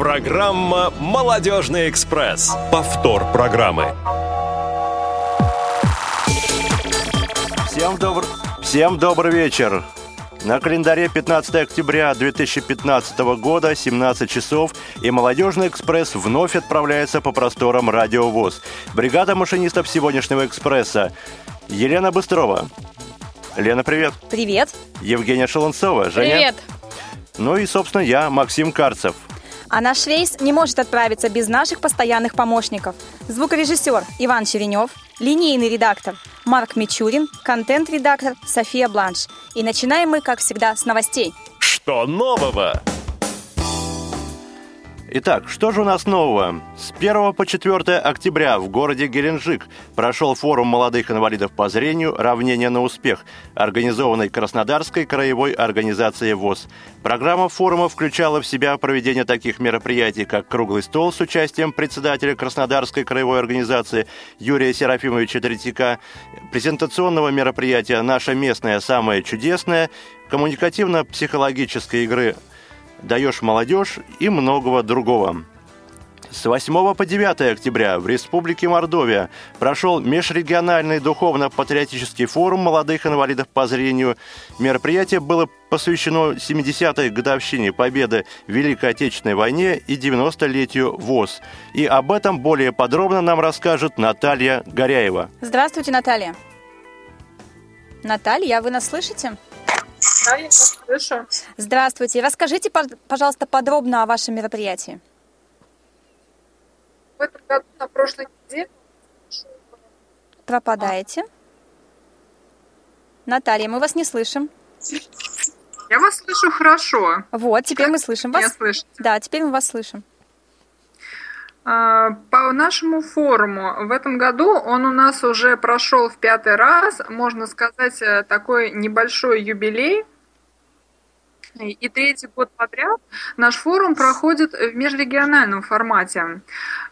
Программа «Молодежный экспресс». Повтор программы. Всем, добр... Всем добрый вечер. На календаре 15 октября 2015 года, 17 часов, и «Молодежный экспресс» вновь отправляется по просторам Радио ВОЗ. Бригада машинистов сегодняшнего экспресса. Елена Быстрова. Лена, привет. Привет. Евгения Шалунцова. Женя. Привет. Ну и, собственно, я, Максим Карцев. А наш рейс не может отправиться без наших постоянных помощников. Звукорежиссер Иван Черенев, линейный редактор Марк Мичурин, контент-редактор София Бланш. И начинаем мы, как всегда, с новостей. Что нового? Итак, что же у нас нового? С 1 по 4 октября в городе Геленджик прошел форум молодых инвалидов по зрению «Равнение на успех», организованный Краснодарской краевой организацией ВОЗ. Программа форума включала в себя проведение таких мероприятий, как круглый стол с участием председателя Краснодарской краевой организации Юрия Серафимовича Третьяка, презентационного мероприятия «Наша местная самая чудесная», коммуникативно-психологической игры даешь молодежь и многого другого. С 8 по 9 октября в Республике Мордовия прошел межрегиональный духовно-патриотический форум молодых инвалидов по зрению. Мероприятие было посвящено 70-й годовщине победы в Великой Отечественной войне и 90-летию ВОЗ. И об этом более подробно нам расскажет Наталья Горяева. Здравствуйте, Наталья. Наталья, вы нас слышите? Да, я вас слышу. Здравствуйте. Расскажите, пожалуйста, подробно о вашем мероприятии. В этом году, на прошлой неделе... Пропадаете. Наталья, мы вас не слышим. Я вас слышу хорошо. Вот, теперь мы слышим вас. Я слышу. Да, теперь мы вас слышим. А, по нашему форуму в этом году он у нас уже прошел в пятый раз, можно сказать, э, такой небольшой юбилей. И третий год подряд наш форум проходит в межрегиональном формате.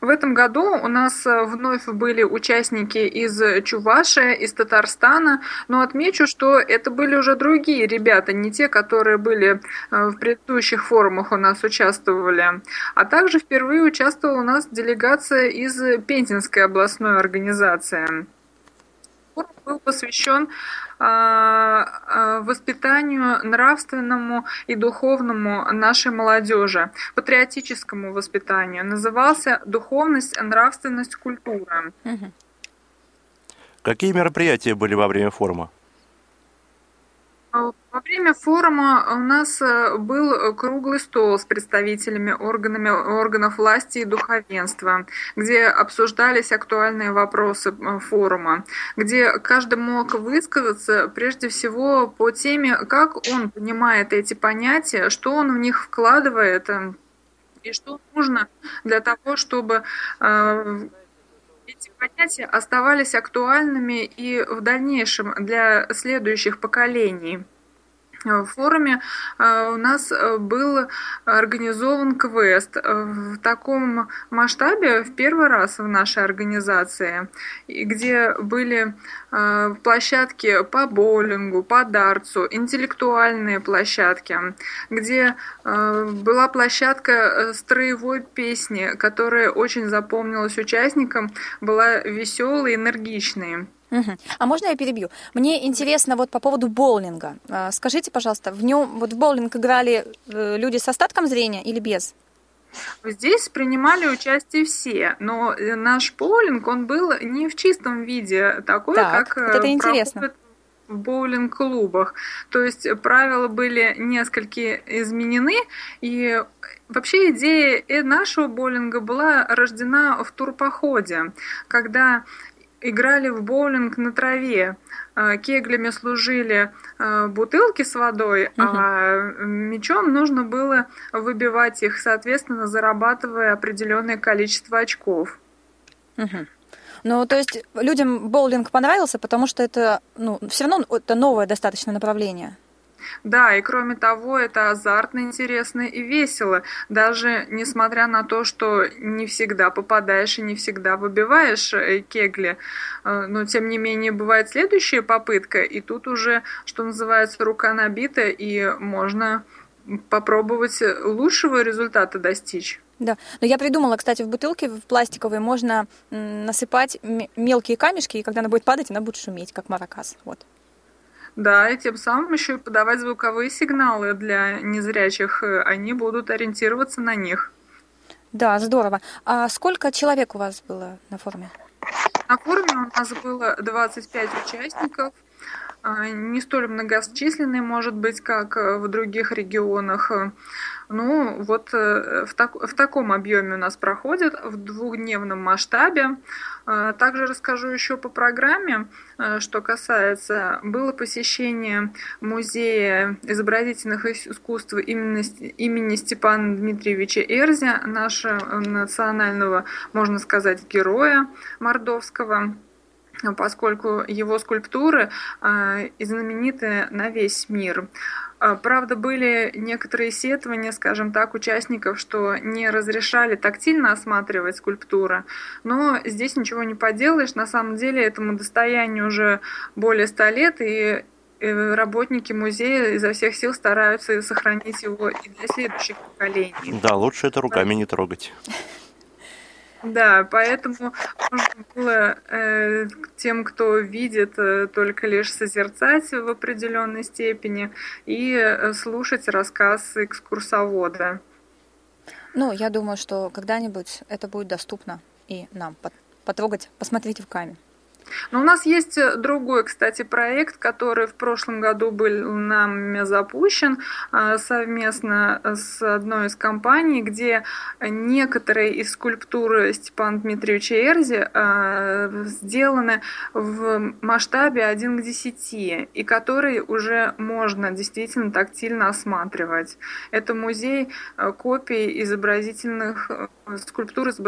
В этом году у нас вновь были участники из Чувашия, из Татарстана, но отмечу, что это были уже другие ребята, не те, которые были э, в предыдущих форумах у нас участвовали. А также впервые участвовала у нас делегация из Пензенской областной организации форум был посвящен воспитанию нравственному и духовному нашей молодежи, патриотическому воспитанию. Назывался «Духовность, нравственность, культура». Какие мероприятия были во время форума? А, во время форума у нас э, был круглый стол с представителями органами, органов власти и духовенства, где обсуждались актуальные вопросы э, форума, где каждый мог высказаться прежде всего по теме, как он понимает эти понятия, что он в них вкладывает э, и что нужно для того, чтобы понятия оставались актуальными и в дальнейшем для следующих поколений. В форуме э, у нас э, был организован квест в таком масштабе в первый раз в нашей организации, где были э, площадки по боулингу, по дартсу, интеллектуальные площадки, где была площадка строевой песни, которая очень запомнилась участникам, была веселой, энергичной. Угу. А можно я перебью? Мне интересно вот по поводу боулинга. А, скажите, пожалуйста, в нем вот в боулинг играли э, люди с остатком зрения или без? Здесь принимали участие все, но э, наш боулинг, он был не в чистом виде такой, так, как вот это интересно. в боулинг-клубах. То есть правила были несколько изменены, и Вообще идея нашего боулинга была рождена в турпоходе, когда играли в боулинг на траве. А, кеглями служили а, бутылки с водой, угу. а мячом нужно было выбивать их, соответственно, зарабатывая определенное количество очков. Угу. Ну, то есть людям боулинг понравился, потому что это, ну, все равно это новое достаточно направление. Да, и кроме того, это азартно, интересно и весело. Даже несмотря на то, что не всегда попадаешь и не всегда выбиваешь э, кегли. Э, но, тем не менее, бывает следующая попытка, и тут уже, что называется, рука набита, и можно попробовать лучшего результата достичь. Да, но я придумала, кстати, в бутылке в пластиковой можно насыпать мелкие камешки, и когда она будет падать, она будет шуметь, как маракас. Вот. Да, и тем самым еще и подавать звуковые сигналы для незрячих, э, они будут ориентироваться на них. Да, здорово. А сколько человек у вас было на форуме? На форуме у нас было 25 участников, не столь многочисленный, может быть, как э, в других регионах. Ну, вот э, в, так, в таком объеме у нас проходит, в двухдневном масштабе. А, также расскажу еще по программе, э, что касается, было посещение музея изобразительных искусств имени, имени Степана Дмитриевича Эрзи, нашего национального, можно сказать, героя мордовского поскольку его скульптуры э, знамениты на весь мир. А, правда, были некоторые сетования, скажем так, участников, что не разрешали тактильно осматривать скульптуры, но здесь ничего не поделаешь. На самом деле этому достоянию уже более ста лет, и работники музея изо всех сил стараются сохранить его и для следующих поколений. Да, лучше это руками не трогать. Да, поэтому можно было э, тем, кто видит, э, только лишь созерцать в определенной степени и э, слушать рассказ экскурсовода. Ну, я думаю, что когда-нибудь это будет доступно и нам потрогать, посмотреть камень. Но у нас есть э, другой, кстати, проект, который в прошлом году был нами запущен э, совместно с одной из компаний, где некоторые из скульптур Степана Дмитриевича Эрзи э, сделаны в масштабе 1 к 10, и которые уже можно действительно тактильно осматривать. Это музей копий изобразительных скульптур из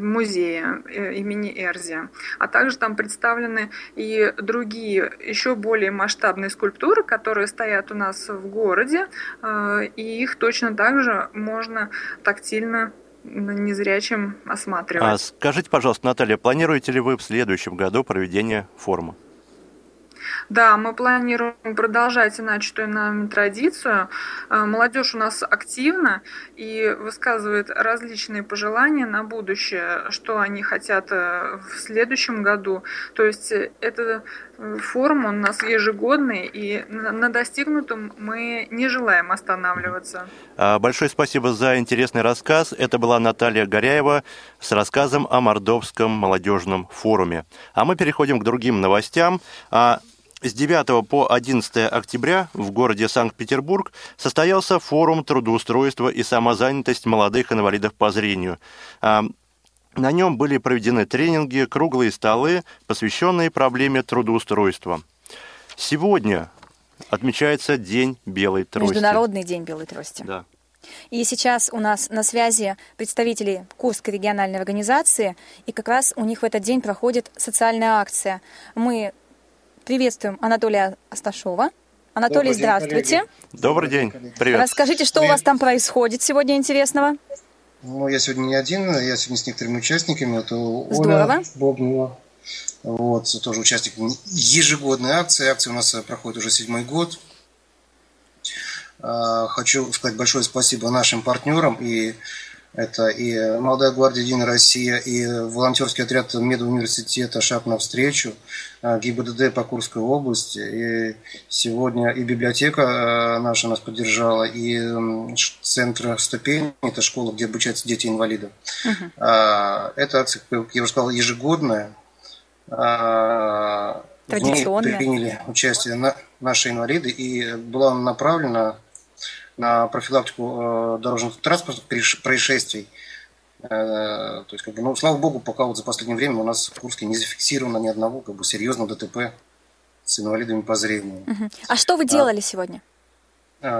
музея имени Эрзи, а также там представлены и другие, еще более масштабные скульптуры, которые стоят у нас в городе, э, и их точно так же можно тактильно незрячим осматривать. А скажите, пожалуйста, Наталья, планируете ли вы в следующем году проведение форума? Да, мы планируем продолжать начатую нами традицию. Э, молодежь у нас активна и высказывает различные пожелания на будущее, что они хотят э, в следующем году. То есть э, это форум у нас ежегодный, и на достигнутом мы не желаем останавливаться. А, большое спасибо за интересный рассказ. Это была Наталья Горяева с рассказом о Мордовском молодежном форуме. А мы переходим к другим новостям. С 9 по 11 октября в городе Санкт-Петербург состоялся форум трудоустройства и самозанятость молодых инвалидов по зрению. А, на нем были проведены тренинги, круглые столы, посвященные проблеме трудоустройства. Сегодня отмечается День белой трости. Международный день белой трости. Да. И сейчас у нас на связи представители Курской региональной организации, и как раз у них в этот день проходит социальная акция. Мы Приветствуем Анатолия Асташова. Анатолий, Добрый здравствуйте. День, Добрый день, привет. Расскажите, что Привет. у вас там происходит сегодня интересного? Ну, я сегодня не один, я сегодня с некоторыми участниками. Это Здорово. Оля Бобнова. Вот, тоже участник ежегодной акции. Акция у нас проходит уже седьмой год. А, хочу сказать большое спасибо нашим партнерам и это и Молодая гвардия Единая Россия, и волонтерский отряд медуниверситета «Шаг навстречу», а, ГИБДД по Курской области. И сегодня и библиотека а, наша нас поддержала, и центр «Ступень», это школа, где обучаются дети инвалидов. Угу. Эта акция, как я уже сказал, ежегодная. В ней приняли участие наши инвалиды, и была направлена на профилактику э, дорожных транспортных происшествий. Э, то есть, как бы, ну, слава богу, пока вот за последнее время у нас в Курске не зафиксировано ни одного как бы, серьезного ДТП с инвалидами по зрению. А что вы делали а, сегодня?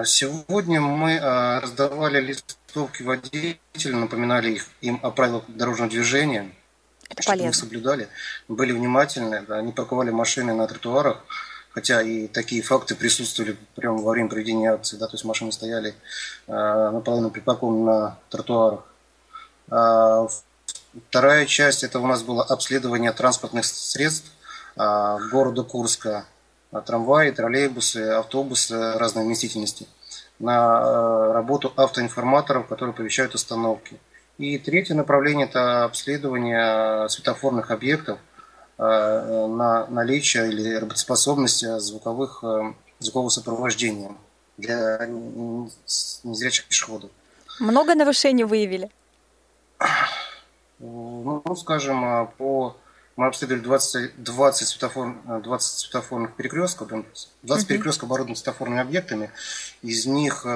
Сегодня мы раздавали листовки водителям, напоминали их, им о правилах дорожного движения, Это чтобы полезно. их соблюдали, были внимательны, да, не парковали машины на тротуарах, хотя и такие факты присутствовали прямо во время проведения акции, да, то есть машины стояли э, наполовину припаркованы на тротуарах. А, вторая часть это у нас было обследование транспортных средств э, города Курска, трамваи, троллейбусы, автобусы разной вместительности. на работу автоинформаторов, которые оповещают остановки. И третье направление – это обследование светофорных объектов на наличие или работоспособность звуковых, звукового сопровождения для незрячих пешеходов. Много нарушений выявили? Ну, скажем, а, по мы обследовали 20, 20, светофор, 20 светофорных перекрестков, 20 uh-huh. перекрестков оборудованы светофорными объектами, из них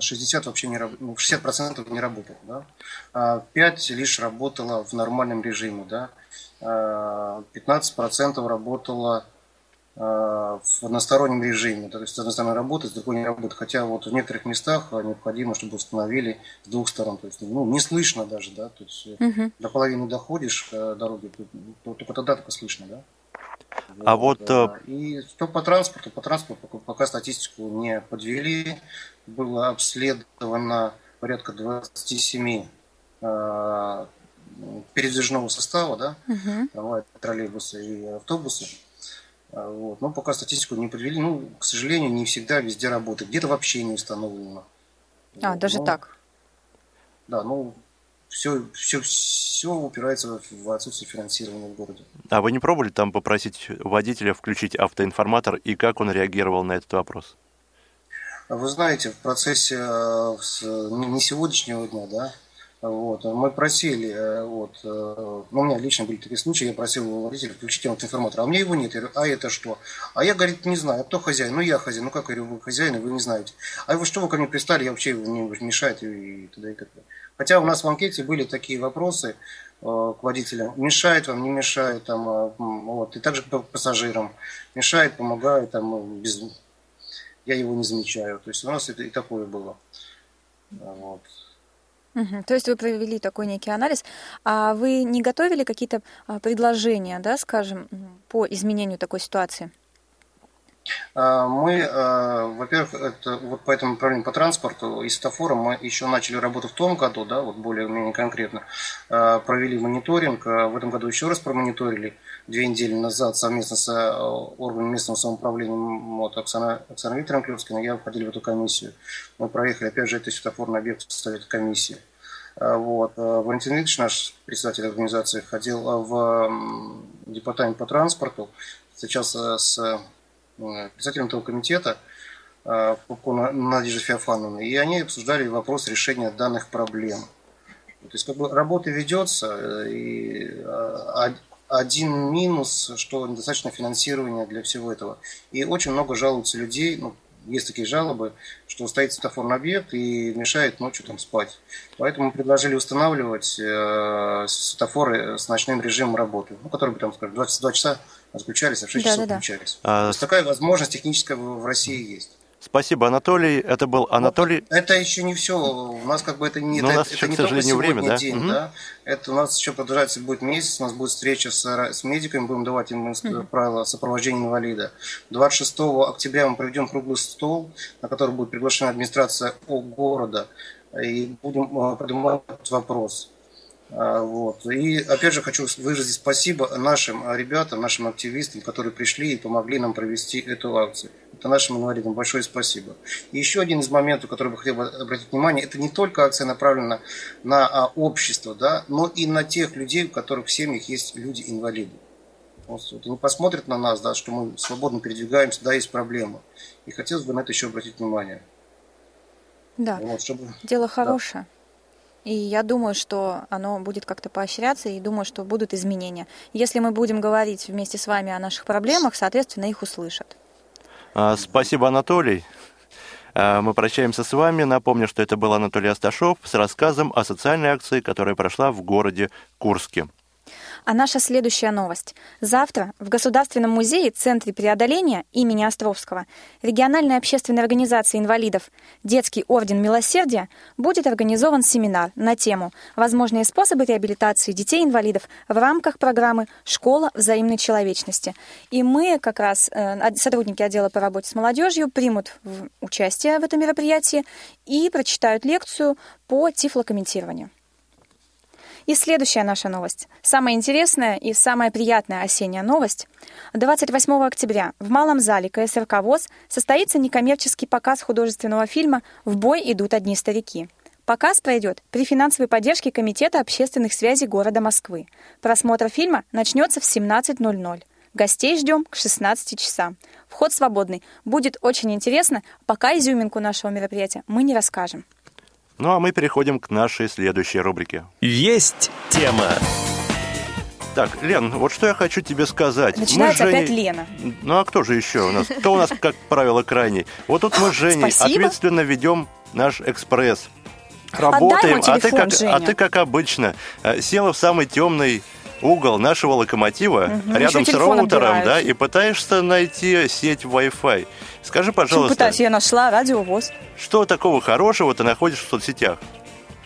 60 э, вообще не 60% ну, не работало, да? 5 а лишь работало в нормальном режиме, да? 15% а работало Э, в одностороннем режиме. То есть, с одной стороны работает, с другой не работает. Хотя вот в некоторых местах необходимо, чтобы установили с двух сторон. То есть, ну, не слышно даже, да. То есть, угу. до половины доходишь э, дороги, то, только тогда только слышно, да. А вот... вот и что по транспорту? По транспорту пока статистику не подвели. Было обследовано порядка 27 э, передвижного состава, да, угу. троллейбусы и автобусы. А, вот. Но пока статистику не подвели. Ну, к сожалению, не всегда везде работает. Где-то вообще не установлено. А, вот. даже Но, так? Да, ну, все, все, все упирается в отсутствие финансирования в городе. А вы не пробовали там попросить водителя включить автоинформатор и как он реагировал на этот вопрос? Вы знаете, в процессе э, не сегодняшнего дня, да, вот. Мы просили, э, вот, э, ну, у меня лично были такие случаи, я просил у водителя включить информатор, а у меня его нет. Я говорю, а это что? А я, говорит, не знаю, а кто хозяин? Ну, я хозяин. Ну, как, я говорю, вы хозяин, вы не знаете. А вы что вы ко мне пристали, я вообще не мешает и т.д. и т.п. Хотя у нас в анкете были такие вопросы э, к водителям. Мешает вам, не мешает, там, вот, и также по пассажирам. Мешает, помогает, там, без... я его не замечаю. То есть у нас это и такое было. Вот. Угу. То есть вы провели такой некий анализ. А вы не готовили какие-то а, предложения, да, скажем, по изменению такой ситуации? А, мы, а, во-первых, это, вот по этому направлению по транспорту и светофорам мы еще начали работу в том году, да, вот более-менее конкретно, провели мониторинг, в этом году еще раз промониторили две недели назад совместно с органами местного самоуправления, вот, Оксана, Оксана Викторовна Клевскина, я входили в эту комиссию. Мы проехали, опять же, это светофорный объект в Совет комиссии. Вот. Валентин Викторович, наш председатель организации, ходил в департамент по транспорту, сейчас с Э, председателем этого комитета э, Надежды Феофановны, и они обсуждали вопрос решения данных проблем. То есть как бы работа ведется, э, и один минус, что недостаточно финансирования для всего этого. И очень много жалуются людей, ну, есть такие жалобы, что стоит светофорный объект и мешает ночью там спать. Поэтому мы предложили устанавливать э, светофоры с ночным режимом работы, ну, которые бы там, скажем, 22 часа отключались, а в 6 да, часов да, включались. А... То есть такая возможность техническая в России есть. Спасибо, Анатолий. Это был Анатолий. Но это еще не все. У нас как бы это не, Но это, у нас это еще, не к сожалению, только время, да? день, угу. да. Это у нас еще продолжается будет месяц. У нас будет встреча с, с медиками, будем давать им угу. правила сопровождения инвалида. 26 октября мы проведем круглый стол, на который будет приглашена администрация города, и будем э, поднимать вопрос. А, вот. И опять же хочу выразить спасибо нашим ребятам, нашим активистам, которые пришли и помогли нам провести эту акцию. Это нашим инвалидам большое спасибо. И еще один из моментов, который бы хотел обратить внимание, это не только акция направлена на а, общество, да, но и на тех людей, у которых в семьях есть люди-инвалиды. Вот, они посмотрят на нас, да, что мы свободно передвигаемся, да, есть проблема. И хотелось бы на это еще обратить внимание. Да, вот, чтобы... дело хорошее. Да. И я думаю, что оно будет как-то поощряться, и думаю, что будут изменения. Если мы будем говорить вместе с вами о наших проблемах, соответственно, их услышат. А, спасибо, Анатолий. А, мы прощаемся с вами. Напомню, что это был Анатолий Асташов с рассказом о социальной акции, которая прошла в городе Курске. А наша следующая новость. Завтра в Государственном музее Центре преодоления имени Островского региональной общественной организации инвалидов Детский орден милосердия будет организован семинар на тему «Возможные способы реабилитации детей-инвалидов в рамках программы «Школа взаимной человечности». И мы, как раз э, сотрудники отдела по работе с молодежью, примут участие в этом мероприятии и прочитают лекцию по тифлокомментированию. И следующая наша новость. Самая интересная и самая приятная осенняя новость. 28 октября в Малом зале КСРК ВОЗ состоится некоммерческий показ художественного фильма «В бой идут одни старики». Показ пройдет при финансовой поддержке Комитета общественных связей города Москвы. Просмотр фильма начнется в 17.00. Гостей ждем к 16 часам. Вход свободный. Будет очень интересно. Пока изюминку нашего мероприятия мы не расскажем. Ну а мы переходим к нашей следующей рубрике. Есть тема. Так, Лен, вот что я хочу тебе сказать. Начинается мы Женей... опять Лена. Ну а кто же еще у нас? Кто у нас, как правило, крайний? Вот тут мы с Женей Спасибо. ответственно ведем наш экспресс. Работаем, телефон, а, ты как, Женя. а ты как обычно э, села в самый темный угол нашего локомотива Угу, рядом с роутером, отбирают. да, и пытаешься найти сеть Wi-Fi. Скажи, пожалуйста, пытаюсь? Я нашла радиовоз. что такого хорошего ты находишь в соцсетях?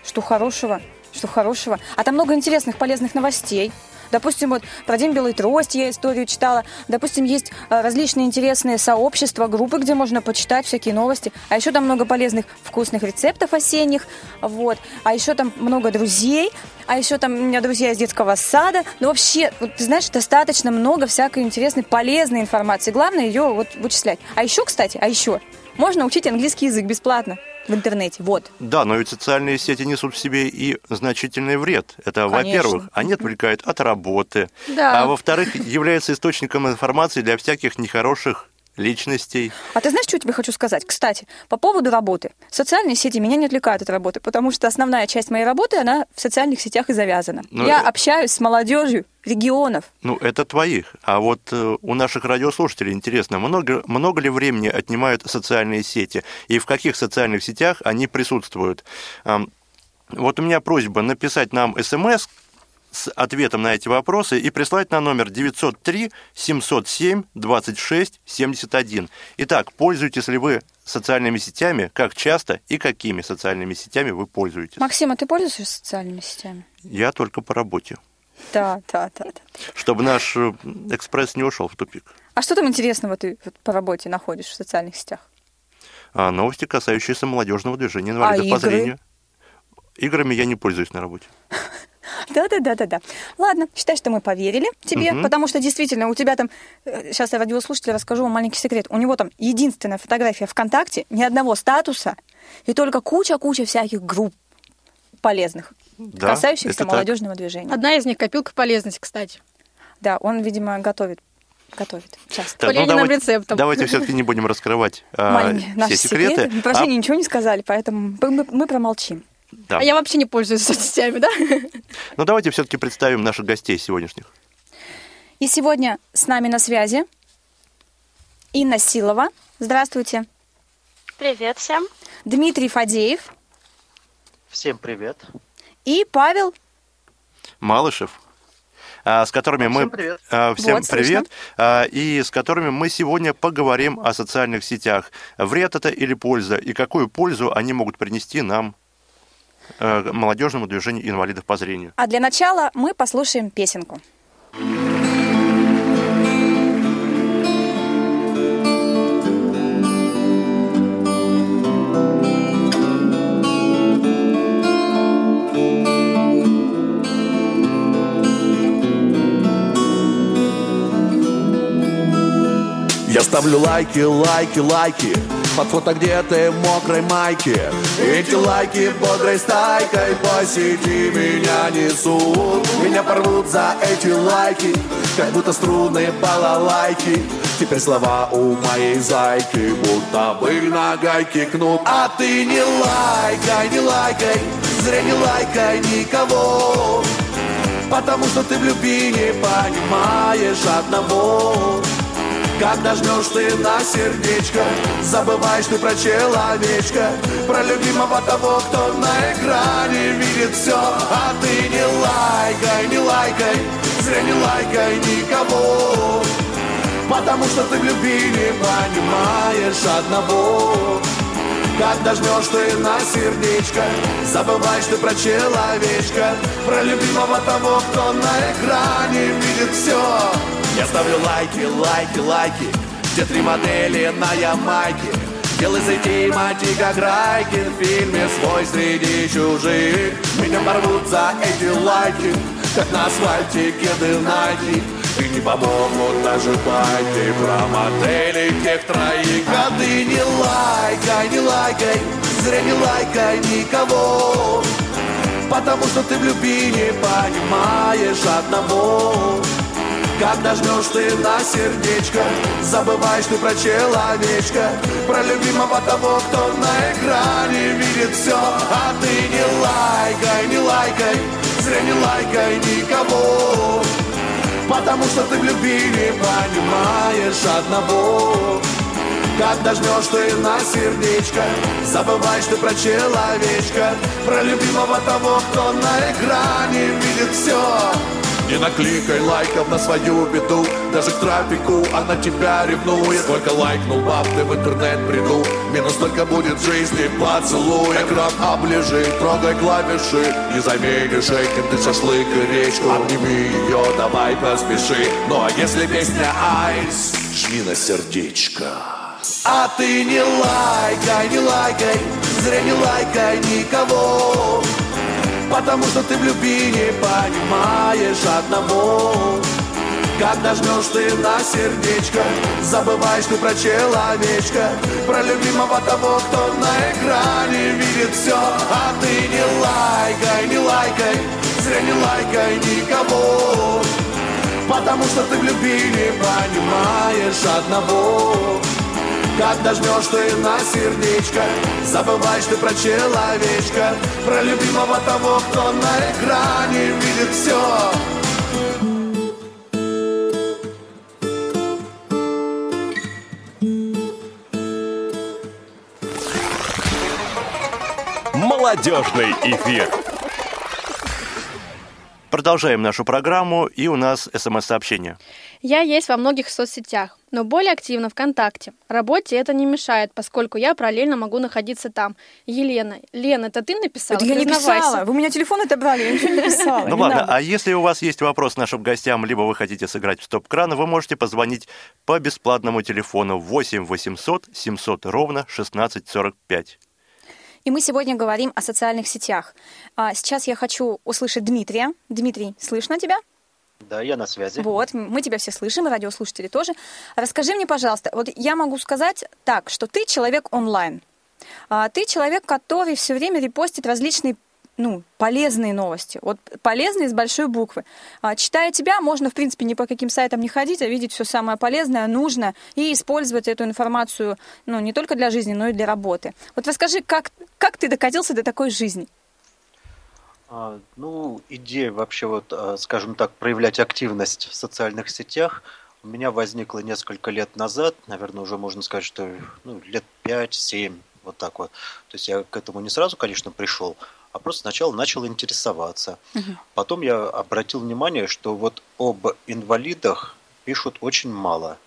Что хорошего? Что хорошего? А там много интересных, полезных новостей. Допустим, вот про День Белой Трости я историю читала. Допустим, есть э, различные интересные сообщества, группы, где можно почитать всякие новости. А еще там много полезных вкусных рецептов осенних. Вот. А еще там много друзей. А еще там у меня друзья из детского сада. Ну, вообще, вот, ты знаешь, достаточно много всякой интересной, полезной информации. Главное ее вот вычислять. А еще, кстати, а еще можно учить английский язык бесплатно в интернете. Вот. Да, но ведь социальные сети несут в себе и значительный вред. Это, во-первых, они отвлекают от работы, Да. а во-вторых, являются источником информации для всяких нехороших личностей. А ты знаешь, что я тебе хочу сказать? Кстати, по поводу работы. Социальные сети меня не отвлекают от работы, потому что основная часть моей работы, она в социальных сетях и завязана. Ну, я общаюсь с молодежью регионов. Ну, это твоих. А вот э, у наших радиослушателей интересно, много, много ли времени отнимают социальные сети? И в каких социальных сетях они присутствуют? Ам, вот у меня просьба написать нам смс с ответом на эти вопросы и прислать на номер 903 707 26 71. Итак, пользуетесь ли вы социальными сетями, как часто и какими социальными сетями вы пользуетесь? Максим, а ты пользуешься социальными сетями? Я только по работе, Да, да, да, да. чтобы наш э, экспресс не ушел в тупик. А что там интересного ты по работе находишь в социальных сетях? А, новости, касающиеся молодежного движения инвалидов А по игры? зрению. Играми я не пользуюсь на работе. Да, да, да, да, да. Ладно, считай, что мы поверили тебе, Мгм. потому что действительно у тебя там, сейчас я радиослушателю расскажу вам маленький секрет. У него там единственная фотография ВКонтакте, ни одного статуса, и только куча-куча всяких групп полезных, Да, касающихся это так. молодежного движения. Одна из них копилка полезности, кстати. Да, он, видимо, готовит, готовит часто. Так, По Лениным давайте, рецептам. давайте все-таки не будем раскрывать Маленькие все наши секреты. секреты. Мы про А, ничего не сказали, поэтому мы- мы промолчим. Да. А я вообще не пользуюсь соцсетями, да? Ну давайте все-таки представим наших гостей сегодняшних. И сегодня с нами на связи Инна Силова. Здравствуйте. Привет всем. Дмитрий Фадеев Всем привет. и Павел Малышев, а, с которыми мы... Всем привет. а, Всем Вот, слышно. привет. а, И с которыми мы сегодня поговорим о социальных сетях. Вред это или польза? И какую пользу они могут принести нам, молодежному движению инвалидов по зрению? А для начала мы послушаем песенку. Я ставлю лайки, лайки, лайки Под фото, где ты в мокрой майке. Эти лайки бодрой стайкой По сети меня несут. Меня порвут за эти лайки Как будто струны балалайки. Теперь слова у моей зайки Будто бы на гайке кнут. А ты не лайкай, не лайкай Зря не лайкай никого. Потому что ты в любви не понимаешь одного когда жмешь ты на сердечко Забываешь ты про человечка Про любимого того, кто на экране видит все А ты не лайкай, не лайкай Зря не лайкай никого. Потому что ты в любви не понимаешь одного когда жмешь ты на сердечко. Забываешь ты про человечка Про любимого того, кто на экране видит все Я ставлю лайки, лайки, лайки Где три модели на Ямайке. Делай зайти мати, как Райкин В фильме свой среди чужих Меня порвут за эти лайки Как на асфальте кеды найти И не помогут даже байки Про модели тех троих А ты не лайкай, не лайкай Зря не лайкай никого. Потому что ты в любви не понимаешь одного. Как нажмешь ты на сердечко Забываешь ты про человечка Про любимого того, кто на экране видит все А ты не лайкай, не лайкай Зря не лайкай никого Потому что ты в любви не понимаешь одного. Как нажмешь ты на сердечко. Забываешь ты про человечка Про любимого того, кто на экране видит все не накликай лайков на свою беду. Даже к трафику она тебя ревнует. Сколько лайкнул баб ты в интернет приду. Минус только будет жизни поцелуй. Экран оближи, трогай клавиши. Не заменишь этим ты шашлык и речку. Обними ее, давай поспеши. Ну а если песня айс Жми на сердечко. А ты не лайкай, не лайкай, зря не лайкай никого Потому что ты в любви не понимаешь одного. Как нажмешь ты на сердечко Забываешь ты про человечка Про любимого того, кто на экране видит все А ты не лайкай, не лайкай Зря не лайкай никого. Потому что ты в любви не понимаешь одного как нажмешь ты на сердечко Забываешь ты про человечка Про любимого того, кто на экране видит все Молодежный эфир. Продолжаем нашу программу, и у нас смс-сообщение. Я есть во многих соцсетях, но более активно ВКонтакте. Работе это не мешает, поскольку я параллельно могу находиться там. Елена, Лена, это ты написала? Это я не писала. Вы у меня телефон отобрали, я ничего не писала. Ну ладно, а если у вас есть вопрос нашим гостям, либо вы хотите сыграть в стоп-кран, вы можете позвонить по бесплатному телефону 8 800 700 ровно 1645. И мы сегодня говорим о социальных сетях. А сейчас я хочу услышать Дмитрия. Дмитрий, слышно тебя? Да, я на связи. Вот, мы тебя все слышим, и радиослушатели тоже. Расскажи мне, пожалуйста, вот я могу сказать так, что ты человек онлайн. А, ты человек, который все время репостит различные ну, полезные новости. Вот полезные с большой буквы. А, читая тебя, можно, в принципе, ни по каким сайтам не ходить, а видеть все самое полезное, нужное, и использовать эту информацию, ну, не только для жизни, но и для работы. Вот расскажи, как, как ты докатился до такой жизни? А, ну, идея вообще, вот, а, скажем так, проявлять активность в социальных сетях у меня возникла несколько лет назад, наверное, уже можно сказать, что ну, лет 5-7, вот так вот. То есть я к этому не сразу, конечно, пришел, а просто сначала начал интересоваться. Угу. Потом я обратил внимание, что вот об инвалидах пишут очень мало,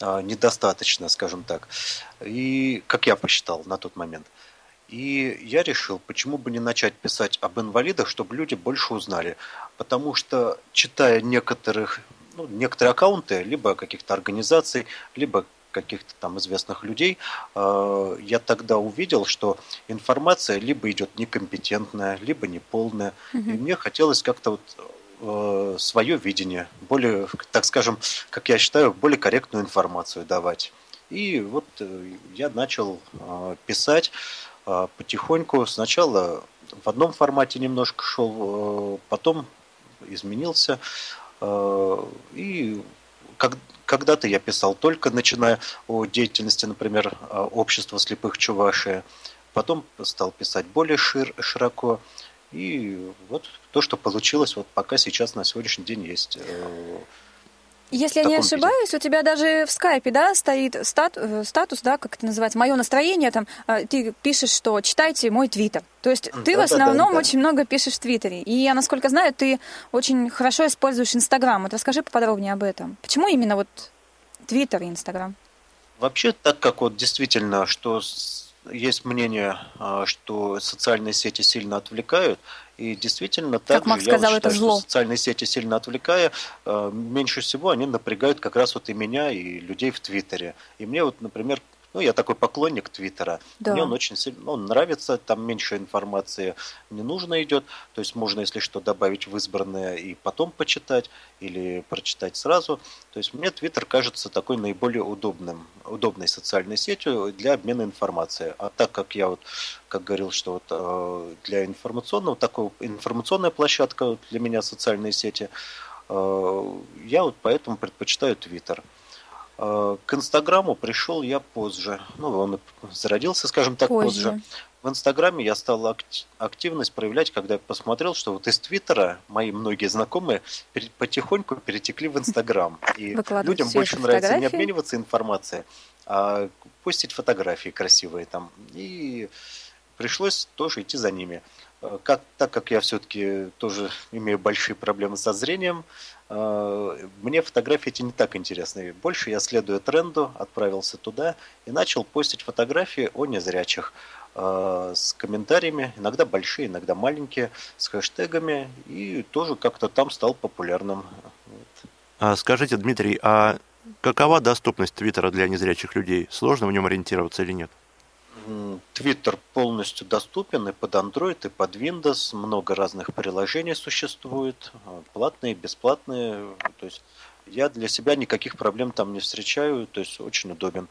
а, недостаточно, скажем так. И как я посчитал на тот момент. И я решил, почему бы не начать писать об инвалидах, чтобы люди больше узнали. Потому что, читая некоторых, ну, некоторые аккаунты, либо каких-то организаций, либо каких-то там известных людей, э, я тогда увидел, что информация либо идет некомпетентная, либо неполная. Угу. И мне хотелось как-то вот э, свое видение, более, так скажем, как я считаю, более корректную информацию давать. И вот э, я начал писать потихоньку. Сначала в одном формате немножко шел, потом изменился. И как, когда-то я писал только начиная о деятельности, например, общества слепых Чувашия. Потом стал писать более шир, широко. И вот то, что получилось, вот пока сейчас на сегодняшний день есть. Если я не ошибаюсь, виде. у тебя даже в скайпе, да, стоит стат, э, статус, да, как это называется, мое настроение, там, э, ты пишешь, что читайте мой твиттер. То есть ты да, в основном да, да, да. очень много пишешь в Твиттере. И я, насколько знаю, ты очень хорошо используешь Инстаграм. Вот расскажи поподробнее об этом. Почему именно вот Твиттер и Инстаграм? Вообще, так как вот действительно, что есть мнение, а, что социальные сети сильно отвлекают, и действительно, так как сказал, я это считаю, зло. что социальные сети сильно отвлекая, а, меньше всего они напрягают как раз вот и меня, и людей в Твиттере. И мне вот, например, ну, я такой поклонник Твиттера. Да. Мне он очень сильно, он нравится, там меньше информации не нужно идет, то есть можно, если что, добавить в избранное и потом почитать, или прочитать сразу. То есть мне Твиттер кажется такой наиболее удобным, удобной социальной сетью для обмена информацией. А так как я вот, как говорил, что вот э, для информационного, такого информационная площадка для меня социальные сети, э, я вот поэтому предпочитаю Твиттер. Э, К Инстаграму пришел я позже. Ну, он зародился, скажем так, позже. Позже. В Инстаграме я стал акти- активность проявлять, когда я посмотрел, что вот из Твиттера мои многие знакомые потихоньку перетекли в Инстаграм. И людям больше нравится не обмениваться информацией, а постить фотографии красивые там. И пришлось тоже идти за ними. Э, Как, так как я все-таки тоже имею большие проблемы со зрением, мне фотографии эти не так интересны. Больше я следуя тренду, отправился туда и начал постить фотографии о незрячих э, с комментариями, иногда большие, иногда маленькие, с хэштегами, и тоже как-то там стал популярным. А скажите, Дмитрий, а какова доступность Твиттера для незрячих людей? Сложно в нем ориентироваться или нет? Твиттер полностью доступен и под Android, и под Windows. Много разных приложений существует, э, платные, бесплатные. То есть я для себя никаких проблем там не встречаю, то есть очень удобен.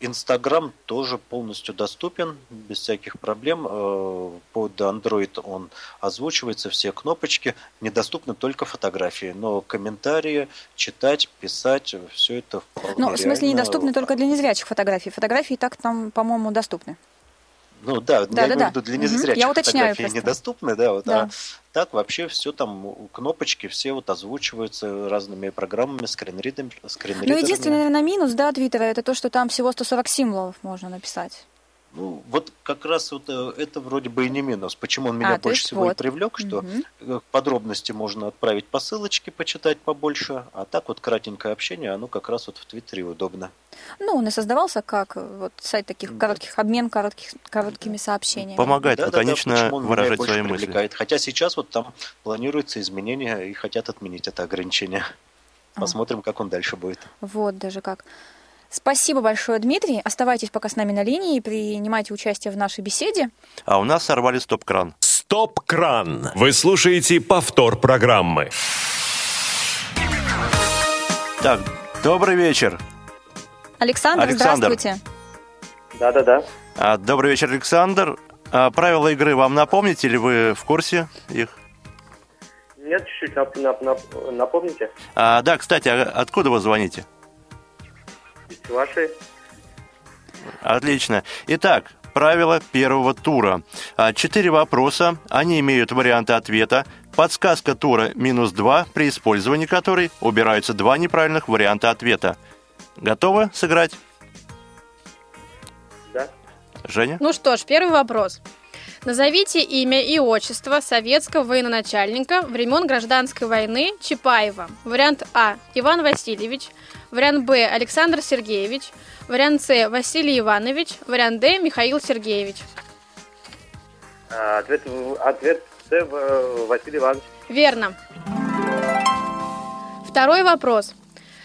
Инстаграм тоже полностью доступен, без всяких проблем. Э, Под Android он озвучивается, все кнопочки. Недоступны только фотографии, но комментарии, читать, писать, все это вполне Ну, в смысле, реально. недоступны только для незрячих фотографий. Фотографии так там, по-моему, доступны. Ну да, Да, я да, имею да. в виду для незрячих уточняю фотографии недоступны, да, вот, Да. а так вообще все там, кнопочки все вот озвучиваются разными программами, скринридерами. Ну, скринридерами. единственный, наверное, минус, да, Твиттера, это то, что там всего 140 символов можно написать. Ну, вот как раз вот э, это вроде бы и не минус. Почему он меня А, больше есть всего и вот. привлек, что э, подробности можно отправить по ссылочке, почитать побольше, а так вот кратенькое общение, оно как раз вот в Твиттере удобно. Ну, он и создавался как э, вот сайт таких коротких, обмен коротких, короткими сообщениями. Помогает Да-да-да, лаконично он меня выражать больше свои мысли. привлекает. Хотя сейчас вот там планируются изменения и хотят отменить это ограничение. А. Посмотрим, как он дальше будет. Вот даже как. Спасибо большое, Дмитрий. Оставайтесь пока с нами на линии и принимайте участие в нашей беседе. А у нас сорвали стоп-кран. Стоп-кран. Вы слушаете повтор программы. Так, добрый вечер. Александр, Александр. здравствуйте. Да-да-да. А, добрый вечер, Александр. А, правила игры вам напомните или вы в курсе их? Нет, чуть-чуть нап- нап- нап- напомните. А, да, кстати, а откуда вы звоните? Вашей. Отлично. Итак, правила первого тура. А, Четыре вопроса, они имеют варианты ответа. Подсказка тура минус два, при использовании которой убираются два неправильных варианта ответа. Готовы сыграть? Да. Женя? Ну что ж, первый вопрос. Назовите имя и отчество советского военачальника времен гражданской войны Чапаева. Вариант А. Иван Васильевич. Вариант Б. Александр Сергеевич. Вариант С. Василий Иванович. Вариант Д. Михаил Сергеевич. А, Ответ, ответ С. в- Василий Иванович. Верно. Второй вопрос.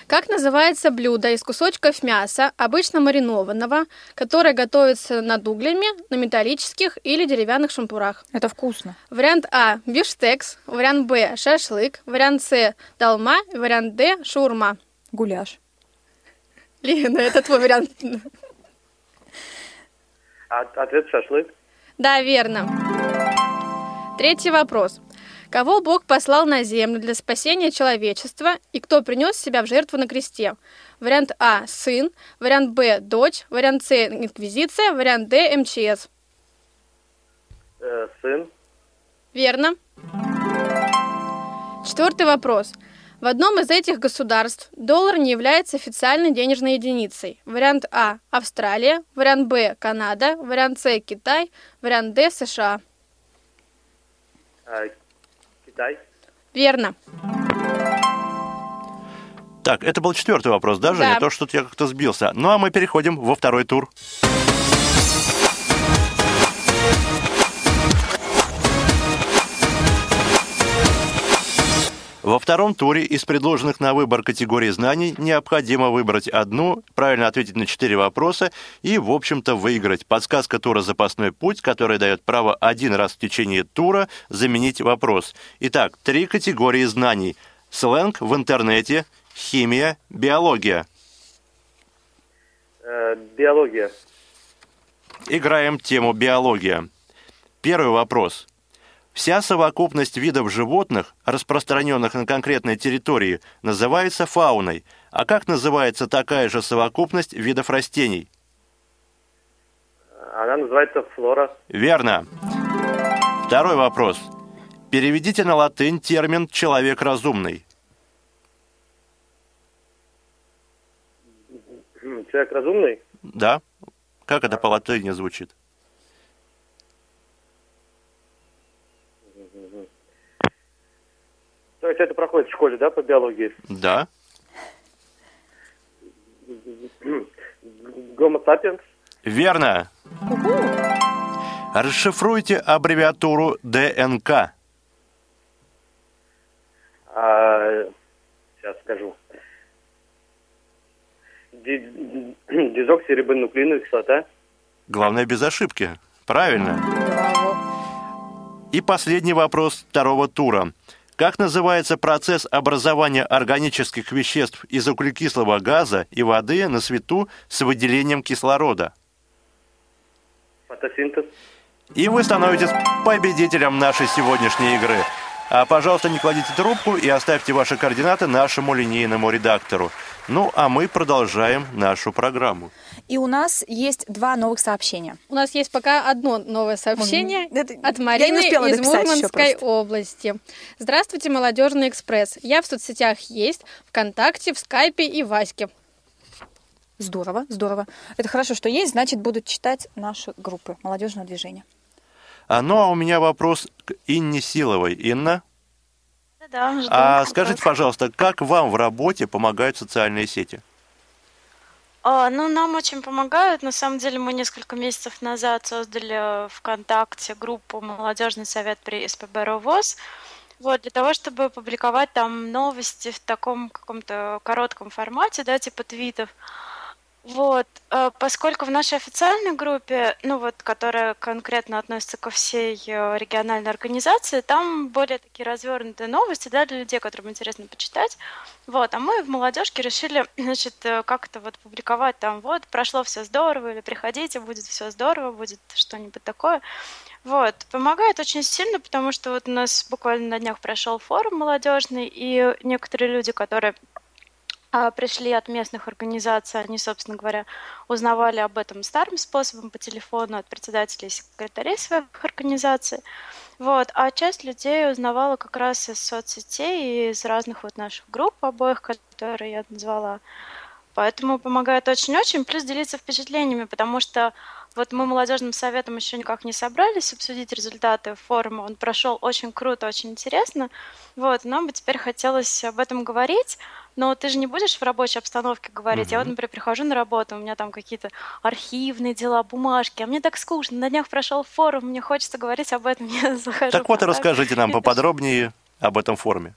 Как называется блюдо из кусочков мяса, обычно маринованного, которое готовится над углями на металлических или деревянных шампурах? Это вкусно. Вариант А – бифштекс, вариант Б – шашлык, вариант С – долма, вариант Д – шаурма. Гуляш. Лена, это твой вариант. А, Ответ шашлык. Да, верно. Третий вопрос. Кого Бог послал на землю для спасения человечества и кто принес себя в жертву на кресте? Вариант А – сын, вариант Б – дочь, вариант С – инквизиция, вариант Д – МЧС. Э, сын. Верно. Четвертый вопрос. В одном из этих государств доллар не является официальной денежной единицей. Вариант А – Австралия, вариант Б – Канада, вариант С – Китай, вариант Д – США. А, Китай. Верно. Так, это был четвертый вопрос, да, Женя? Да. То, что я как-то сбился. Ну, а мы переходим во второй тур. Во втором туре из предложенных на выбор категорий знаний необходимо выбрать одну, правильно ответить на четыре вопроса и, в общем-то, выиграть. Подсказка тура «Запасной путь», которая дает право один раз в течение тура заменить вопрос. Итак, три категории знаний. Сленг в интернете, химия, биология. Э, биология. Играем тему биология. Первый вопрос. Вся совокупность видов животных, распространенных на конкретной территории, называется фауной. А как называется такая же совокупность видов растений? Она называется флора. Верно. Второй вопрос. Переведите на латынь термин «человек разумный». Человек разумный? Да. Как это по латыни звучит? То есть это проходит в школе, да, по биологии? Да. Гомо сапиенс? Верно. Расшифруйте аббревиатуру ДНК. А, сейчас скажу. Дезоксирибонуклеиновая кислота. Главное, без ошибки. Правильно. И последний вопрос второго тура. Как называется процесс образования органических веществ из углекислого газа и воды на свету с выделением кислорода? Фотосинтез. И вы становитесь победителем нашей сегодняшней игры. А, пожалуйста, не кладите трубку и оставьте ваши координаты нашему линейному редактору. Ну, а мы продолжаем нашу программу. И у нас есть два новых сообщения. У нас есть пока одно новое сообщение Это- от Марины из Мурманской области. Здравствуйте, Молодежный экспресс. Я в соцсетях есть, ВКонтакте, в Скайпе и Ваське. Здорово, здорово. Это хорошо, что есть, значит, будут читать наши группы молодежного движения. А, ну, а у меня вопрос к Инне Силовой. Инна, Да, жду а скажите, пожалуйста, как вам в работе помогают социальные сети? А, ну, нам очень помогают. На самом деле, мы несколько месяцев назад создали ВКонтакте группу «Молодежный совет при СПБ РОВОЗ». Вот, для того, чтобы публиковать там новости в таком каком-то коротком формате, да, типа твитов. Вот, э, поскольку в нашей официальной группе, ну вот, которая конкретно относится ко всей э, региональной организации, там более такие развернутые новости, да, для людей, которым интересно почитать. Вот, а мы в молодежке решили, значит, э, как это вот публиковать там, вот, прошло все здорово, или приходите, будет все здорово, будет что-нибудь такое. Вот, помогает очень сильно, потому что вот у нас буквально на днях прошел форум молодежный, и некоторые люди, которые пришли от местных организаций, они, собственно говоря, узнавали об этом старым способом по телефону от председателей и секретарей своих организаций. Вот. А часть людей узнавала как раз из соцсетей и из разных вот наших групп обоих, которые я назвала. Поэтому помогает очень-очень, плюс делиться впечатлениями, потому что вот мы молодежным советом еще никак не собрались обсудить результаты форума. Он прошел очень круто, очень интересно. Вот, нам бы теперь хотелось об этом говорить, но ты же не будешь в рабочей обстановке говорить. Я вот, например, прихожу на работу, у меня там какие-то архивные дела, бумажки, а мне так скучно. На днях прошел форум, мне хочется говорить об этом. Я захожу Так вот и расскажите нам поподробнее об этом форуме.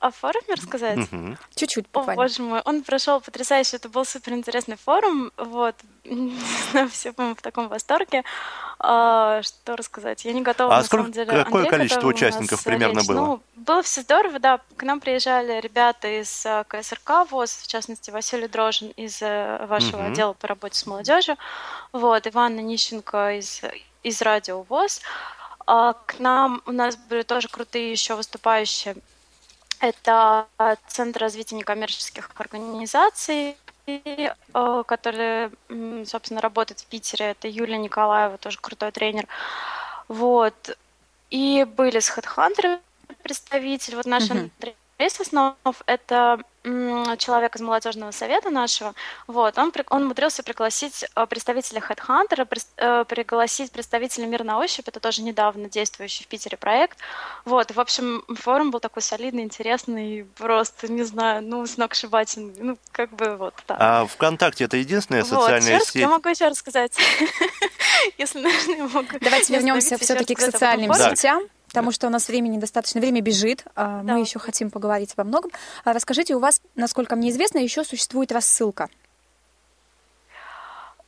О форуме рассказать? Мгм. Чуть-чуть О, буквально. боже мой, он прошел потрясающе, это был супер интересный форум, вот, не знаю, все, по-моему, в таком восторге. А, что рассказать? Я не готова, А на сколько- самом деле. какое Андрей количество участников примерно речь. было? Ну, было все здорово, да. К нам приезжали ребята из э, КСРК ВОЗ, в частности, Василий Дрожин из э, вашего Мгм. отдела по работе с молодежью, вот, Иван Нищенко из, из радио ВОЗ. А к нам у нас были тоже крутые еще выступающие это Центр развития некоммерческих организаций, э, которые, м, собственно, работают в Питере. Это Юлия Николаева, тоже крутой тренер. Вот. И были с HeadHunter представитель. Вот наш Мгм. Андрей Соснов, это человек из молодежного совета нашего. Вот. Он, при- он умудрился пригласить э, представителя HeadHunter, э, пригласить представителя Мир на ощупь, это тоже недавно действующий в Питере проект. Вот, в общем, форум был такой солидный, интересный, просто, не знаю, ну, сногсшибательный, ну, как бы вот так. А ВКонтакте это единственная Вот, социальная раз- сеть? Я могу еще рассказать, если, наверное, могу. Давайте не вернемся все-таки к социальным сетям. Потому что у нас времени достаточно, время бежит, а мы еще хотим поговорить обо многом. А Расскажите, у вас, насколько мне известно, еще существует рассылка.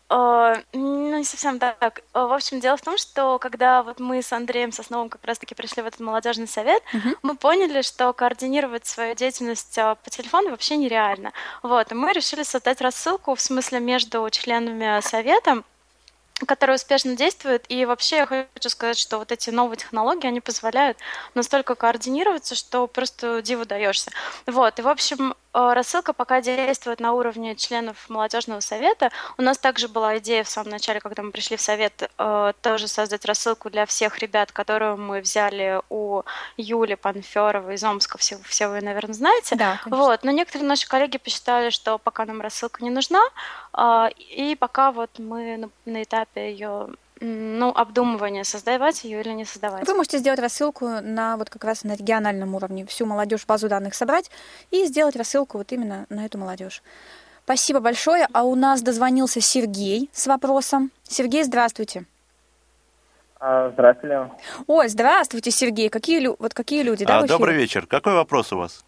А, Ну, не совсем так. В общем, дело в том, что когда вот мы с Андреем Сосновым как раз-таки пришли в этот молодежный совет, мы поняли, что координировать свою деятельность по телефону вообще нереально. Вот, и мы решили создать рассылку, в смысле, между членами совета, которая успешно действует. И вообще я хочу сказать, что вот эти новые технологии, они позволяют настолько координироваться, что просто диву даешься. Вот, и в общем, рассылка пока действует на уровне членов молодежного совета. У нас также была идея в самом начале, когда мы пришли в совет, э, тоже создать рассылку для всех ребят, которую мы взяли у Юли Панферовой из Омска, все, все вы, наверное, знаете. Да, конечно. Вот, но некоторые наши коллеги посчитали, что пока нам рассылка не нужна, а, и пока вот мы на этапе ее ну, обдумывания, создавать ее или не создавать. Вы можете сделать рассылку на вот как раз на региональном уровне, всю молодежь базу данных собрать и сделать рассылку вот именно на эту молодежь. Спасибо большое. А у нас дозвонился Сергей с вопросом. Сергей, здравствуйте. А, Здравствуйте. Ой, здравствуйте, Сергей. Какие, лю- вот какие люди, да, А, добрый вечер. Какой вопрос у вас?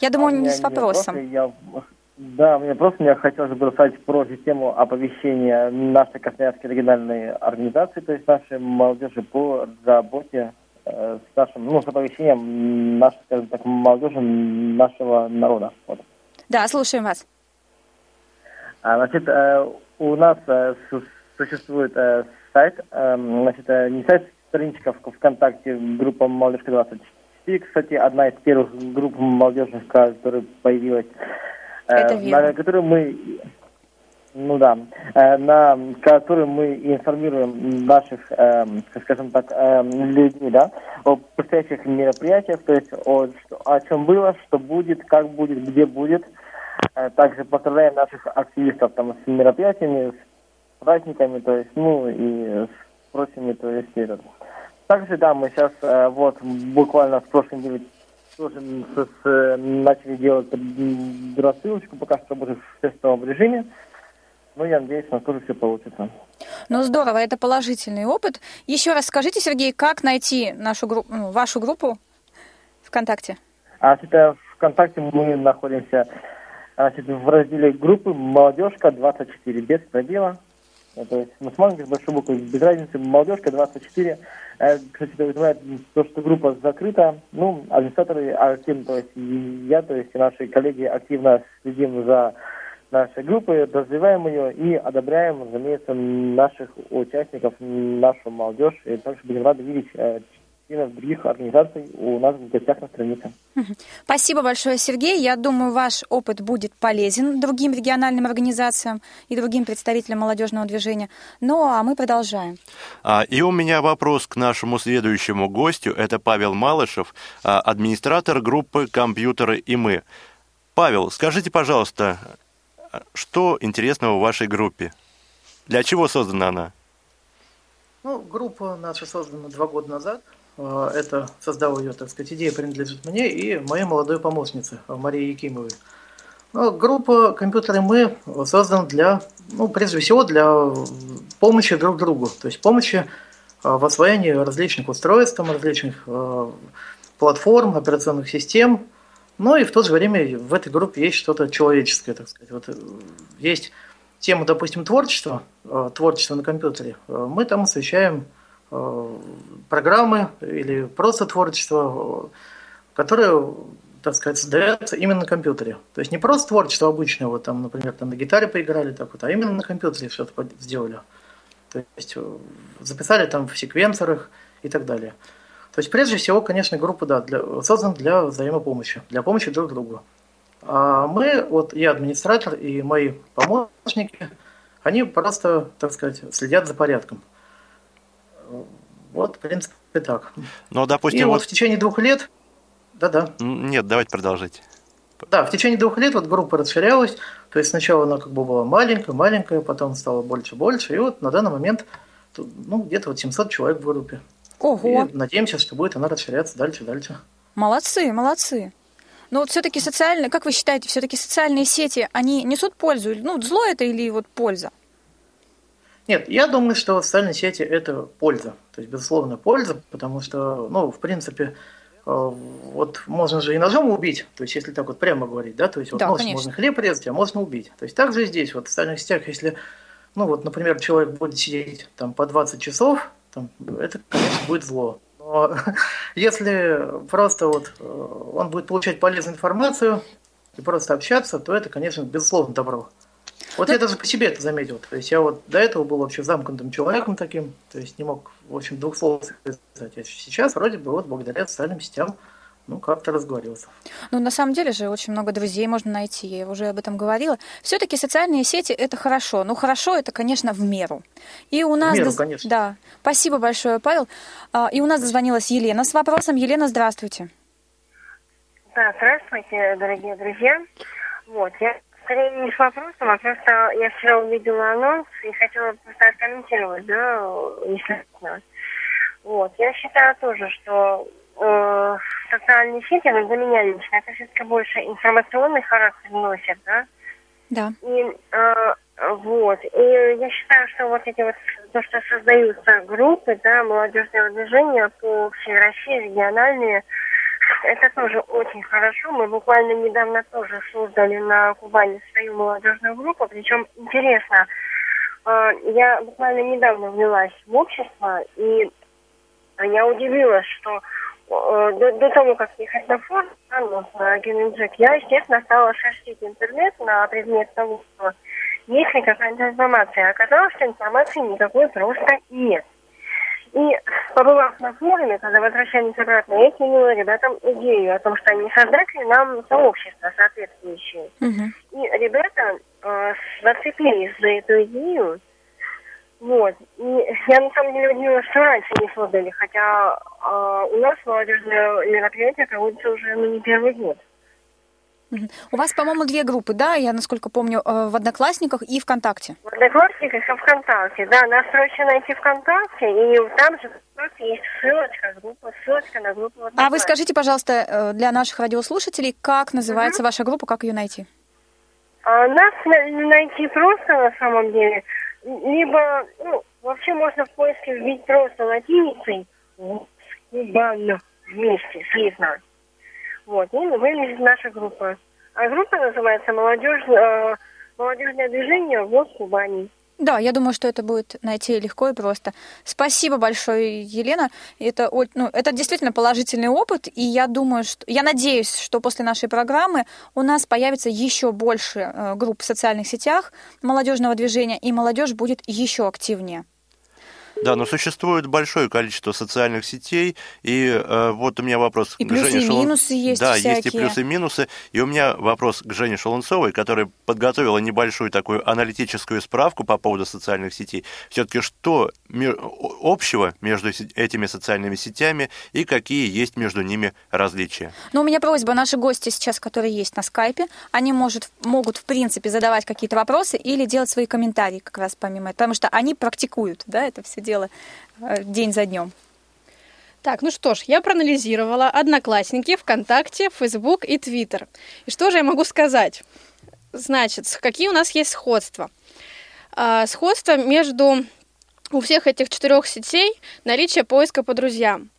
Я думаю, А не с вопросом. вопрос, я- Да, мне просто мне хотелось бы рассказать про систему оповещения нашей Красноярской региональной организации, то есть нашей молодежи по работе э, с нашим, ну, с оповещением нашей, скажем так, молодежи нашего народа. Вот. Да, слушаем вас. А, Значит, э, у нас э, су- существует э, сайт, э, значит, э, не сайт, страничка в ВКонтакте, группа «Молодежка 24». Кстати, одна из первых групп молодежных, которая появилась. Э, Это верно. На которой мы, ну да, э, на которой мы информируем наших, э, скажем так, людей, да, о предстоящих мероприятиях, то есть о, о чем было, что будет, как будет, где будет. Также поздравляем наших активистов там с мероприятиями, с праздниками, то есть, ну и с прочими, то есть, этот. Также, да, мы сейчас вот буквально с прошлой недели тоже с- с- э, начали делать рассылочку, пока что работает в тестовом режиме. Ну, я надеюсь, у нас тоже все получится. Ну, здорово, это положительный опыт. Еще раз скажите, Сергей, как найти нашу группу, ну, вашу группу ВКонтакте? А это ВКонтакте мы находимся значит, в разделе группы «Молодежка 24» без пробела. Э, То есть мы с большой буквы, без разницы, «Молодежка 24». Э, Кстати, это вызывает то, что группа закрыта. Ну, администраторы активно, то есть я, то есть и наши коллеги активно следим за нашей группой, развиваем ее и одобряем, разумеется, наших участников, нашу молодежь. И также будем рады видеть э, членов других организаций у нас в гостях на странице. Спасибо большое, Сергей. Я думаю, ваш опыт будет полезен другим региональным организациям и другим представителям молодежного движения. Ну, а мы продолжаем. А, И у меня вопрос к нашему следующему гостю. Это Павел Малышев, а, администратор группы «Компьютеры и мы». Павел, скажите, пожалуйста, а, что интересного в вашей группе? Для чего создана она? Ну, группа наша создана два года назад. Э, Это создал ее, так сказать, идея принадлежит мне и моей молодой помощнице э, Марии Якимовой. Ну, группа «Компьютеры мы» создана для, ну, прежде всего, для помощи друг другу. То есть помощи э, в освоении различных устройств, там, различных э, платформ, операционных систем. Но и в то же время в этой группе есть что-то человеческое, так сказать. Вот э, есть тема, допустим, творчества, э, творчество на компьютере. Э, Мы там освещаем э, программы или просто творчество, э, которое, так сказать, создается именно на компьютере. То есть не просто творчество обычное, вот там, например, там на гитаре поиграли, так вот, а именно на компьютере что-то под- сделали. То есть э, записали там в секвенсорах и так далее. То есть прежде всего, конечно, группа да, для, создана для взаимопомощи, для помощи друг другу. А мы, вот я администратор и мои помощники, они просто, так сказать, следят за порядком. Вот, в принципе, так. Ну, допустим, и вот, вот... в течение двух лет, да-да, Нет, давайте продолжите. да, в течение двух лет вот группа расширялась, то есть сначала она как бы была маленькая, маленькая, потом стала больше, больше, и вот на данный момент, ну, где-то вот 700 человек в группе. Ого, И надеемся, что будет она расширяться дальше, дальше. молодцы, молодцы. Но вот все-таки социальные, как вы считаете, все-таки социальные сети, они несут пользу? Или, Ну, зло это или вот польза? Нет, я думаю, что социальные сети – это польза. То есть, безусловно, польза, потому что, ну, в принципе, э, вот можно же и ножом убить, то есть если так вот прямо говорить, да, то есть вот Да, нож конечно. можно хлеб резать, а можно убить. То есть также здесь, вот в социальных сетях, если, ну вот, например, человек будет сидеть там по 20 часов, там, это, конечно, будет зло. Но если просто вот э, он будет получать полезную информацию и просто общаться, то это, конечно, безусловно, добро. Вот я даже по себе это заметил. То есть я вот до этого был вообще замкнутым человеком таким, то есть не мог, в общем, двух слов сказать. А сейчас вроде бы вот благодаря социальным сетям, ну, как-то разговорился. Ну, на самом деле же очень много друзей можно найти, я уже об этом говорила. Все-таки социальные сети это хорошо. Ну, хорошо это, конечно, в меру. И у нас... меру, доз- конечно. Да. Спасибо большое, Павел. А, И у нас дозвонилась Елена с вопросом. Елена, здравствуйте. Да, здравствуйте, дорогие друзья. Вот, я скорее не с вопросом, а просто я вчера увидела анонс и хотела просто откомментировать, да, если можно. Вот, я считаю тоже, что э, социальные сети, ну, для меня лично, это все-таки больше информационный характер носит, да, Да. и э, вот, и я считаю, что вот эти вот, то, что создаются группы, да, молодежного движения по всей России, региональные, это тоже очень хорошо. Мы буквально недавно тоже создали на Кубани свою молодежную группу, причем интересно, э, я буквально недавно влилась в общество, и я удивилась, что э, до, до того, как ехать на форум, ну, на Геленджик, я, естественно, стала шерстить интернет на предмет того, что есть ли какая-то информация. Оказалось, что информации никакой просто нет. И побывав на форуме, когда возвращались обратно, я кинула ребятам идею о том, что они создатели нам сообщества соответствующие. И ребята э, зацепились за эту идею. Вот. И я на самом деле удивилась, что раньше не создали, хотя э, у нас молодежное мероприятие проводится уже ну, не первый год. У вас, по-моему, две группы, да? Я, насколько помню, э, в Одноклассниках и ВКонтакте. В Одноклассниках и ВКонтакте, да, нас проще найти ВКонтакте, и там же есть ссылочка, группа, ссылочка на группу А вы скажите, пожалуйста, э, для наших радиослушателей, как называется ваша группа, как ее найти? А нас на- найти просто на самом деле, либо, ну, вообще можно в поиске вбить просто латиницей Кубан вместе, слитно. Вот, и вылезет наша группа. А группа называется «Молодежь, э, «Молодежное движение ВОЗ Кубани». Да, я думаю, что это будет найти легко и просто. Спасибо большое, Елена. Это, ну, это действительно положительный опыт, и я думаю, что я надеюсь, что после нашей программы у нас появится еще больше э, групп в социальных сетях молодежного движения, и молодежь будет еще активнее. Да, но существует большое количество социальных сетей, и э, вот у меня вопрос И к плюсы, Жене и Шалун- минусы есть Да, есть и всякие. плюсы, и минусы. И у меня вопрос к Жене Шалунцовой, которая подготовила небольшую такую аналитическую справку по поводу социальных сетей. Все-таки что общего между этими социальными сетями и какие есть между ними различия? Но у меня просьба, наши гости сейчас, которые есть на скайпе, они может, могут, в принципе, задавать какие-то вопросы или делать свои комментарии как раз помимо этого, потому что они практикуют, да, это все дело э, день за днем. Так, ну что ж, я проанализировала Одноклассники, ВКонтакте, Фейсбук и Твиттер. И что же я могу сказать? Значит, какие у нас есть сходства? А, сходство между у всех этих четырех сетей наличие поиска по друзьям.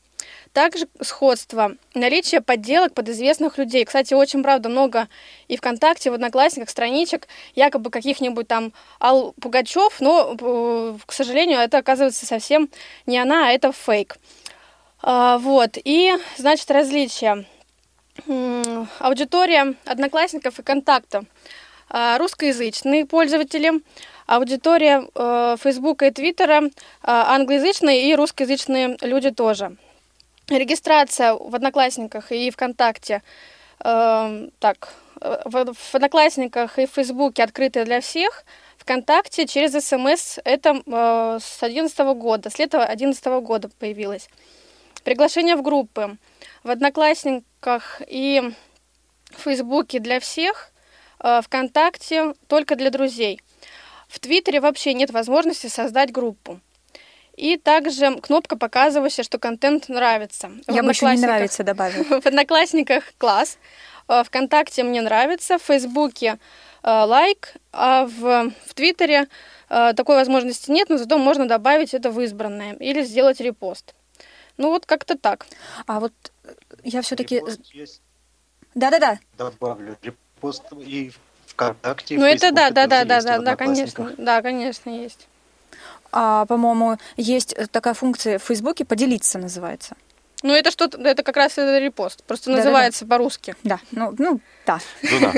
Также сходство, наличие подделок под известных людей. Кстати, очень, правда, много и ВКонтакте, и в Одноклассниках страничек, якобы каких-нибудь там Ал Пугачев, но, э, к сожалению, это оказывается совсем не она, а это фейк. А, вот, и, значит, различия. Аудитория Одноклассников и Контакта. А, Русскоязычные пользователи. Аудитория э, Фейсбука и Твиттера а, англоязычные и русскоязычные люди тоже. Регистрация в Одноклассниках и ВКонтакте. э, так, в, в Одноклассниках и в Фейсбуке открытая для всех. ВКонтакте через СМС это э, с 2011 года, с лета 2011 года появилось. Приглашение в группы в Одноклассниках и в Фейсбуке для всех, э, ВКонтакте только для друзей. В Твиттере вообще нет возможности создать группу. И также кнопка, показывающая, что контент нравится. В Я бы еще не нравится добавила. в Одноклассниках класс, э, ВКонтакте мне нравится, в Фейсбуке э, лайк, а в, в Твиттере э, такой возможности нет, но зато можно добавить это в избранное или сделать репост. Ну вот как-то так. А вот я все-таки... Да-да-да. Добавлю репост и ВКонтакте. Ну в это да, да, да, да, да, в да, конечно, да, конечно, есть. А, по-моему, есть такая функция в Фейсбуке «поделиться» называется. Ну это что-то, это как раз репост, просто Да-да-да. называется по-русски. Да, ну, ну да. Жена,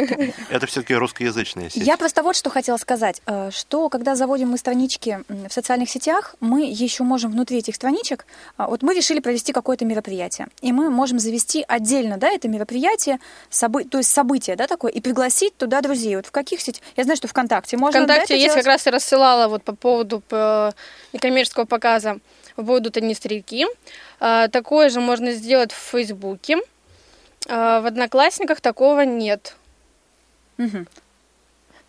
это все-таки русскоязычная сеть. Я просто вот что хотела сказать, э, что когда заводим мы странички в социальных сетях, мы еще можем внутри этих страничек, а, вот мы решили провести какое-то мероприятие, и мы можем завести отдельно, да, это мероприятие, собы- то есть событие, да, такое, и пригласить туда друзей. Вот в каких сетях? Я знаю, что ВКонтакте можно, да, ВКонтакте это есть, делать? как раз и рассылала вот по поводу э, некоммерческого показа «Будут одни старики». А, Такое же можно сделать в Фейсбуке. А, В Одноклассниках такого нет. Мгм.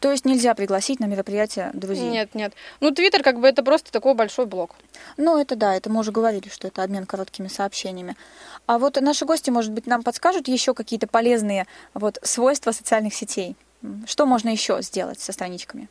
То есть нельзя пригласить на мероприятие друзей? Нет, нет. Ну, Твиттер как бы это просто такой большой блок. Ну, это да, это мы уже говорили, что это обмен короткими сообщениями. А вот наши гости, может быть, нам подскажут еще какие-то полезные вот, свойства социальных сетей? Что можно еще сделать со страничками?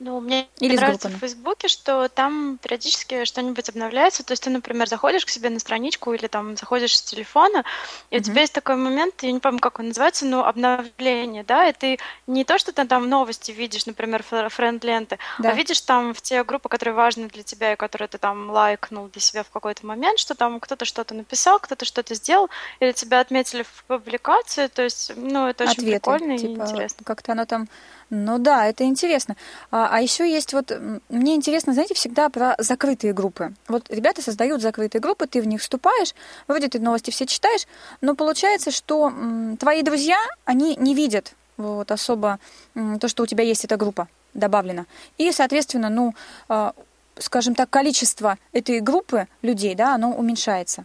Ну, мне Или нравится в Фейсбуке, что там периодически что-нибудь обновляется. То есть ты, например, заходишь к себе на страничку или там заходишь с телефона, и у тебя есть такой момент, я не помню, как он называется, но обновление, да, и ты не то, что ты там новости видишь, например, фр- френд-ленты, Да. а видишь там в те группы, которые важны для тебя и которые ты там лайкнул для себя в какой-то момент, что там кто-то что-то написал, кто-то что-то сделал, или тебя отметили в публикации, то есть, ну, это очень Ответы, прикольно и типа, интересно. Как-то оно там... Ну да, это интересно. А, а еще есть вот... Мне интересно, знаете, всегда про закрытые группы. Вот ребята создают закрытые группы, ты в них вступаешь, вроде ты новости все читаешь, но получается, что м, твои друзья, они не видят вот особо м, то, что у тебя есть эта группа добавлена. И, соответственно, ну, а, скажем так, количество этой группы людей, да, оно уменьшается.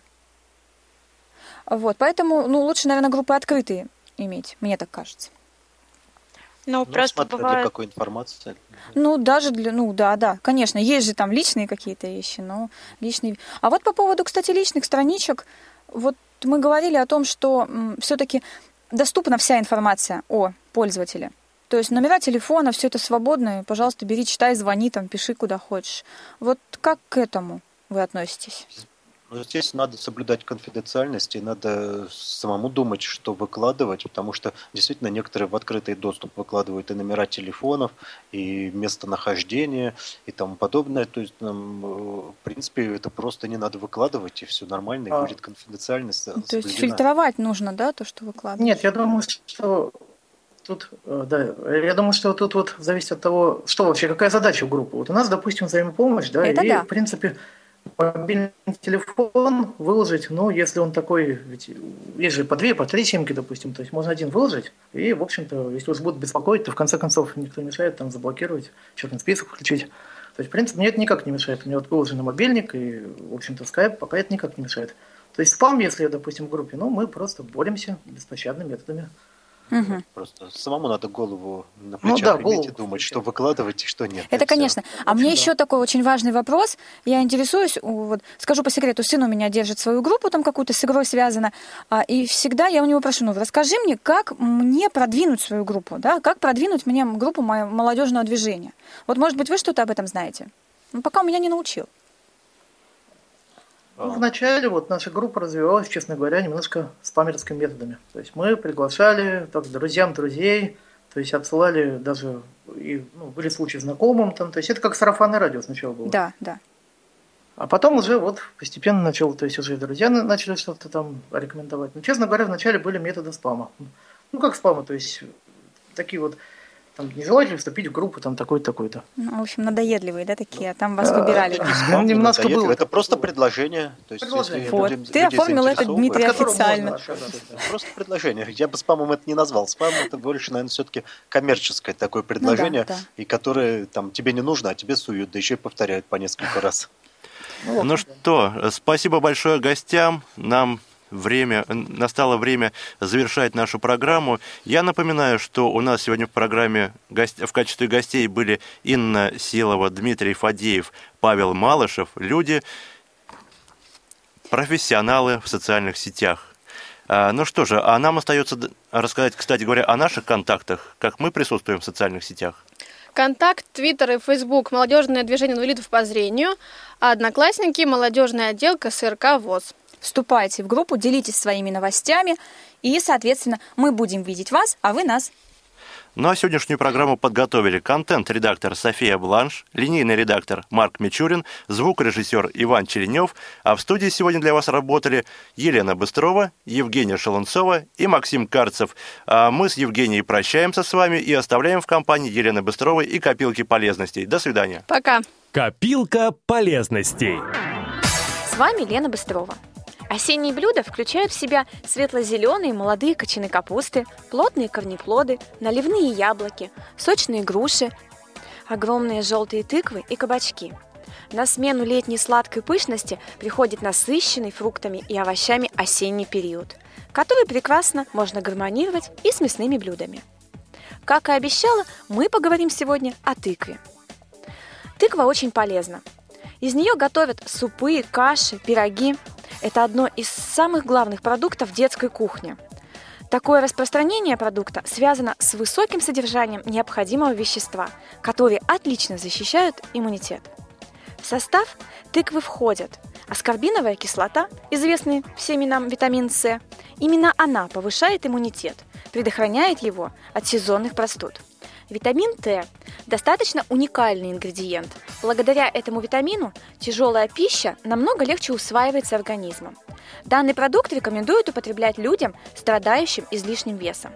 Вот, поэтому, ну, лучше, наверное, группы открытые иметь, мне так кажется. Ну, Ну, просто смотря для бывает... какой информации. Ну, даже для, ну, да, да, конечно, есть же там личные какие-то вещи, но личные. А вот по поводу, кстати, личных страничек, вот мы говорили о том, что все-таки доступна вся информация о пользователе. То есть номера телефона, все это свободно, и, пожалуйста, бери, читай, звони, там, пиши куда хочешь. Вот как к этому вы относитесь? Но здесь надо соблюдать конфиденциальность и надо самому думать, что выкладывать, потому что действительно некоторые в открытый доступ выкладывают и номера телефонов, и местонахождение, и тому подобное. То есть, нам, э, в принципе, это просто не надо выкладывать, и все нормально, и А. будет конфиденциальность То есть соблюдена. фильтровать нужно, да, то, что выкладываешь? Нет, я думаю, что тут, э, да, я думаю, что тут вот зависит от того, что вообще, какая задача у группы. Вот у нас, допустим, взаимопомощь, да, Это и, да. в принципе, мобильный телефон выложить, ну, если он такой, ведь есть же по две, по три симки, допустим, то есть можно один выложить, и, в общем-то, если уж будут беспокоить, то в конце концов никто не мешает там заблокировать, черный список включить. То есть, в принципе, мне это никак не мешает. У меня вот выложен мобильник, и, в общем-то, скайп пока это никак не мешает. То есть спам, если, допустим, в группе, ну, мы просто боремся беспощадными методами. Мгм. Просто самому надо голову на Ну плечах да, иметь голову, и думать, что выкладывать и что нет. Это, конечно. А мне еще такой очень важный вопрос. Я интересуюсь, вот, скажу по секрету, сын у меня держит свою группу, там какую-то с игрой связано, а, и всегда я у него прошу, ну, расскажи мне, как мне продвинуть свою группу, да, как продвинуть мне группу молодежного движения. Вот, может быть, вы что-то об этом знаете? Ну, пока у меня не научил. Ну, вначале вот наша группа развивалась, честно говоря, немножко спамерскими методами. То есть мы приглашали так, друзьям друзей, то есть отсылали даже, и, ну, были случаи знакомым там, то есть это как сарафанное радио сначала было. Да, да. А потом уже вот постепенно начал, то есть уже и друзья на- начали что-то там рекомендовать. Но, честно говоря, вначале были методы спама. Ну, как спама, то есть такие вот, там, не желаете ли вступить в группу там такой-то, такой-то. Ну, в общем, надоедливые, да, такие, там вас А, выбирали. Спам Немножко было Это просто предложение. То есть, Предложение. Вот, ты оформил это, Дмитрий, официально. можно. Просто предложение. Я бы спамом это не назвал. Спам это больше, наверное, все-таки коммерческое такое Ну предложение, да. и которое там тебе не нужно, а тебе суют, да еще и повторяют по несколько раз. Ну что, спасибо большое гостям. Нам время, настало время завершать нашу программу. Я напоминаю, что у нас сегодня в программе гость- в качестве гостей были Инна Силова, Дмитрий Фадеев, Павел Малышев. Люди, профессионалы в социальных сетях. А, Ну что же, а нам остается рассказать, кстати говоря, о наших контактах, как мы присутствуем в социальных сетях. Контакт, Твиттер и Фейсбук «Молодежное движение инвалидов по зрению», а Одноклассники – молодежный отдел КСРК ВОЗ. Вступайте в группу, делитесь своими новостями, и, соответственно, мы будем видеть вас, а вы нас. Ну а сегодняшнюю программу подготовили контент-редактор София Бланш, линейный редактор Марк Мичурин, звукорежиссер Иван Черенев, а в студии сегодня для вас работали Елена Быстрова, Евгения Шалунцова и Максим Карцев. А мы с Евгенией прощаемся с вами и оставляем в компании Елены Быстровой и Копилки полезностей. До свидания. Пока. Копилка полезностей. С вами Лена Быстрова. Осенние блюда включают в себя светло-зеленые молодые кочаны капусты, плотные корнеплоды, наливные яблоки, сочные груши, огромные желтые тыквы и кабачки. На смену летней сладкой пышности приходит насыщенный фруктами и овощами осенний период, который прекрасно можно гармонировать и с мясными блюдами. Как и обещала, мы поговорим сегодня о тыкве. Тыква очень полезна. Из нее готовят супы, каши, пироги, это одно из самых главных продуктов детской кухни. Такое распространение продукта связано с высоким содержанием необходимого вещества, которые отлично защищают иммунитет. В состав тыквы входят аскорбиновая кислота, известный всеми нам витамин С. Именно она повышает иммунитет, предохраняет его от сезонных простуд. Витамин Т – достаточно уникальный ингредиент. Благодаря этому витамину тяжелая пища намного легче усваивается организмом. Данный продукт рекомендуют употреблять людям, страдающим излишним весом.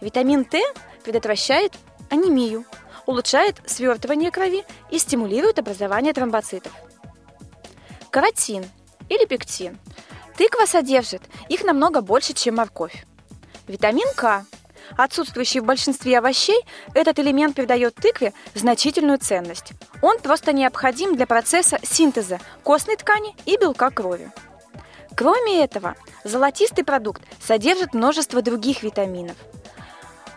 Витамин Т предотвращает анемию, улучшает свертывание крови и стимулирует образование тромбоцитов. Каротин или пектин. Тыква содержит их намного больше, чем морковь. Витамин К Отсутствующий в большинстве овощей, этот элемент придает тыкве значительную ценность. Он просто необходим для процесса синтеза костной ткани и белка крови. Кроме этого, золотистый продукт содержит множество других витаминов.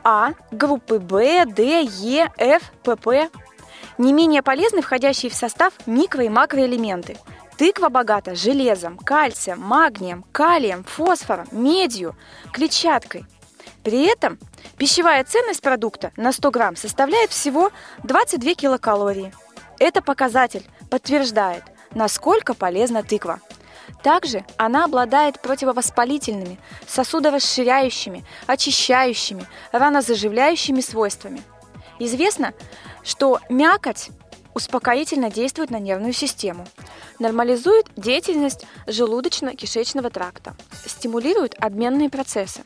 А, группы В, Д, Е, Ф, ПП. Не менее полезны входящие в состав микро- и макроэлементы. Тыква богата железом, кальцием, магнием, калием, фосфором, медью, клетчаткой. При этом пищевая ценность продукта на 100 грамм составляет всего 22 килокалории. Это показатель подтверждает, насколько полезна тыква. Также она обладает противовоспалительными, сосудорасширяющими, очищающими, ранозаживляющими свойствами. Известно, что мякоть успокоительно действует на нервную систему, нормализует деятельность желудочно-кишечного тракта, стимулирует обменные процессы.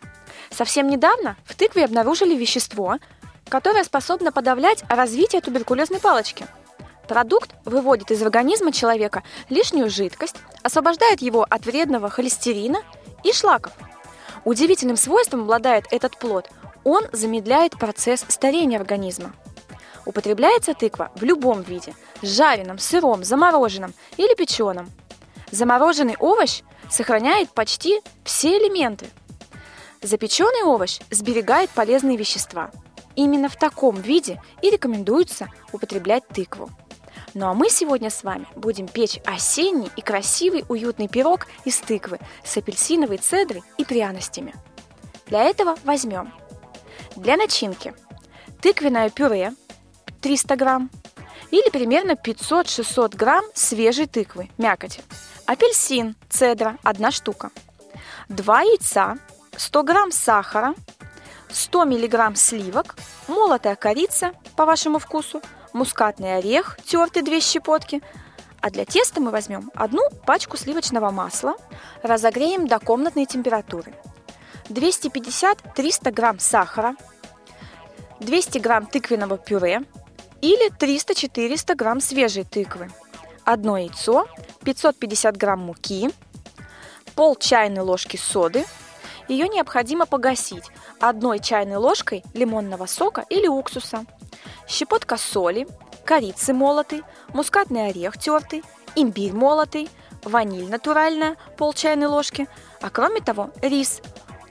Совсем недавно в тыкве обнаружили вещество, которое способно подавлять развитие туберкулезной палочки. Продукт выводит из организма человека лишнюю жидкость, освобождает его от вредного холестерина и шлаков. Удивительным свойством обладает этот плод. Он замедляет процесс старения организма. Употребляется тыква в любом виде – жареном, сыром, замороженном или печеном. Замороженный овощ сохраняет почти все элементы – Запеченный овощ сберегает полезные вещества. Именно в таком виде и рекомендуется употреблять тыкву. Ну а мы сегодня с вами будем печь осенний и красивый уютный пирог из тыквы с апельсиновой цедрой и пряностями. Для этого возьмем для начинки тыквенное пюре 300 грамм или примерно 500-600 грамм свежей тыквы, мякоти, апельсин, цедра 1 штука, 2 яйца, 100 грамм сахара, 100 миллиграмм сливок, молотая корица по вашему вкусу, мускатный орех, тертый 2 щепотки. А для теста мы возьмем одну пачку сливочного масла, разогреем до комнатной температуры. 250-300 грамм сахара, 200 грамм тыквенного пюре или 300-400 грамм свежей тыквы, одно яйцо, 550 грамм муки, пол чайной ложки соды – ее необходимо погасить одной чайной ложкой лимонного сока или уксуса, щепотка соли, корицы молотой, мускатный орех тертый, имбирь молотый, ваниль натуральная пол чайной ложки, а кроме того рис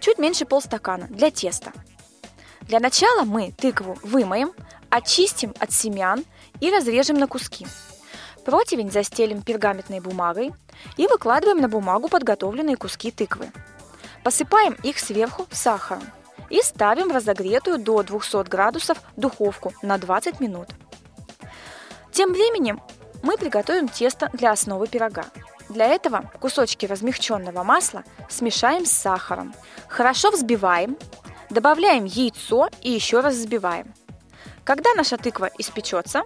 чуть меньше полстакана для теста. Для начала мы тыкву вымоем, очистим от семян и разрежем на куски. Противень застелим пергаментной бумагой и выкладываем на бумагу подготовленные куски тыквы. Посыпаем их сверху сахаром и ставим разогретую до 200 градусов духовку на 20 минут. Тем временем мы приготовим тесто для основы пирога. Для этого кусочки размягченного масла смешаем с сахаром. Хорошо взбиваем, добавляем яйцо и еще раз взбиваем. Когда наша тыква испечется,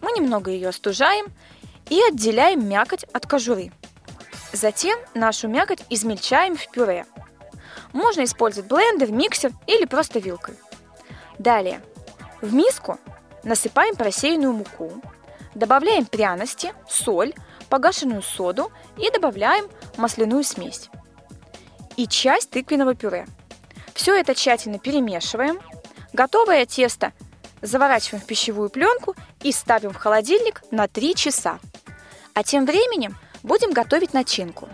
мы немного ее остужаем и отделяем мякоть от кожуры. Затем нашу мякоть измельчаем в пюре. Можно использовать блендер, миксер или просто вилкой. Далее в миску насыпаем просеянную муку, добавляем пряности, соль, погашенную соду и добавляем масляную смесь и часть тыквенного пюре. Все это тщательно перемешиваем. Готовое тесто заворачиваем в пищевую пленку и ставим в холодильник на 3 часа. А тем временем будем готовить начинку.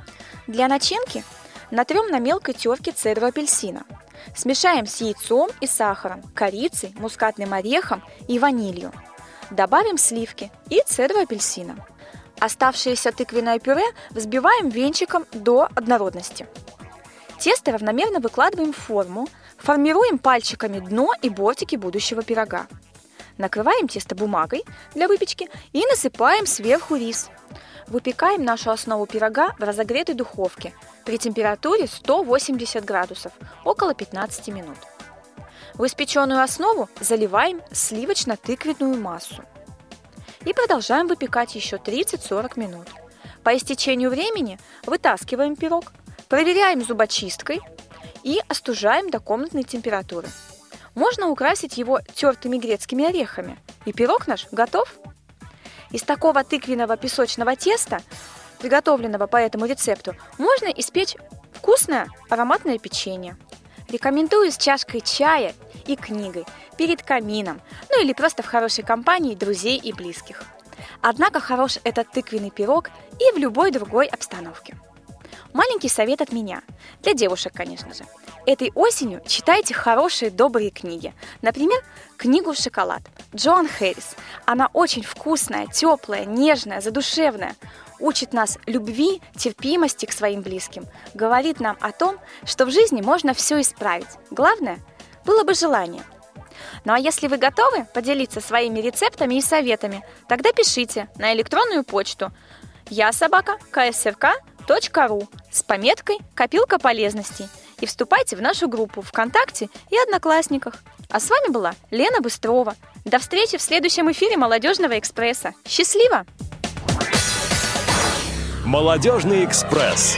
Для начинки натрем на мелкой терке цедру апельсина. Смешаем с яйцом и сахаром, корицей, мускатным орехом и ванилью. Добавим сливки и цедру апельсина. Оставшееся тыквенное пюре взбиваем венчиком до однородности. Тесто равномерно выкладываем в форму, формируем пальчиками дно и бортики будущего пирога. Накрываем тесто бумагой для выпечки и насыпаем сверху рис. Выпекаем нашу основу пирога в разогретой духовке при температуре 180 градусов около 15 минут. В испеченную основу заливаем сливочно-тыквенную массу. И продолжаем выпекать еще 30-40 минут. По истечению времени вытаскиваем пирог, проверяем зубочисткой и остужаем до комнатной температуры. Можно украсить его тертыми грецкими орехами, и пирог наш готов. Из такого тыквенного песочного теста, приготовленного по этому рецепту, можно испечь вкусное ароматное печенье. Рекомендую с чашкой чая и книгой, перед камином, ну или просто в хорошей компании друзей и близких. Однако хорош этот тыквенный пирог и в любой другой обстановке. Маленький совет от меня. Для девушек, конечно же. Этой осенью читайте хорошие, добрые книги. Например, книгу «Шоколад» Джоан Хэрис. Она очень вкусная, теплая, нежная, задушевная. Учит нас любви, терпимости к своим близким. Говорит нам о том, что в жизни можно все исправить. Главное, было бы желание. Ну а если вы готовы поделиться своими рецептами и советами, тогда пишите на электронную почту я собака КСРК ру с пометкой «Копилка полезностей» и вступайте в нашу группу ВКонтакте и Одноклассниках. А с вами была Лена Быстрова. До встречи в следующем эфире «Молодежного экспресса». Счастливо! «Молодежный экспресс»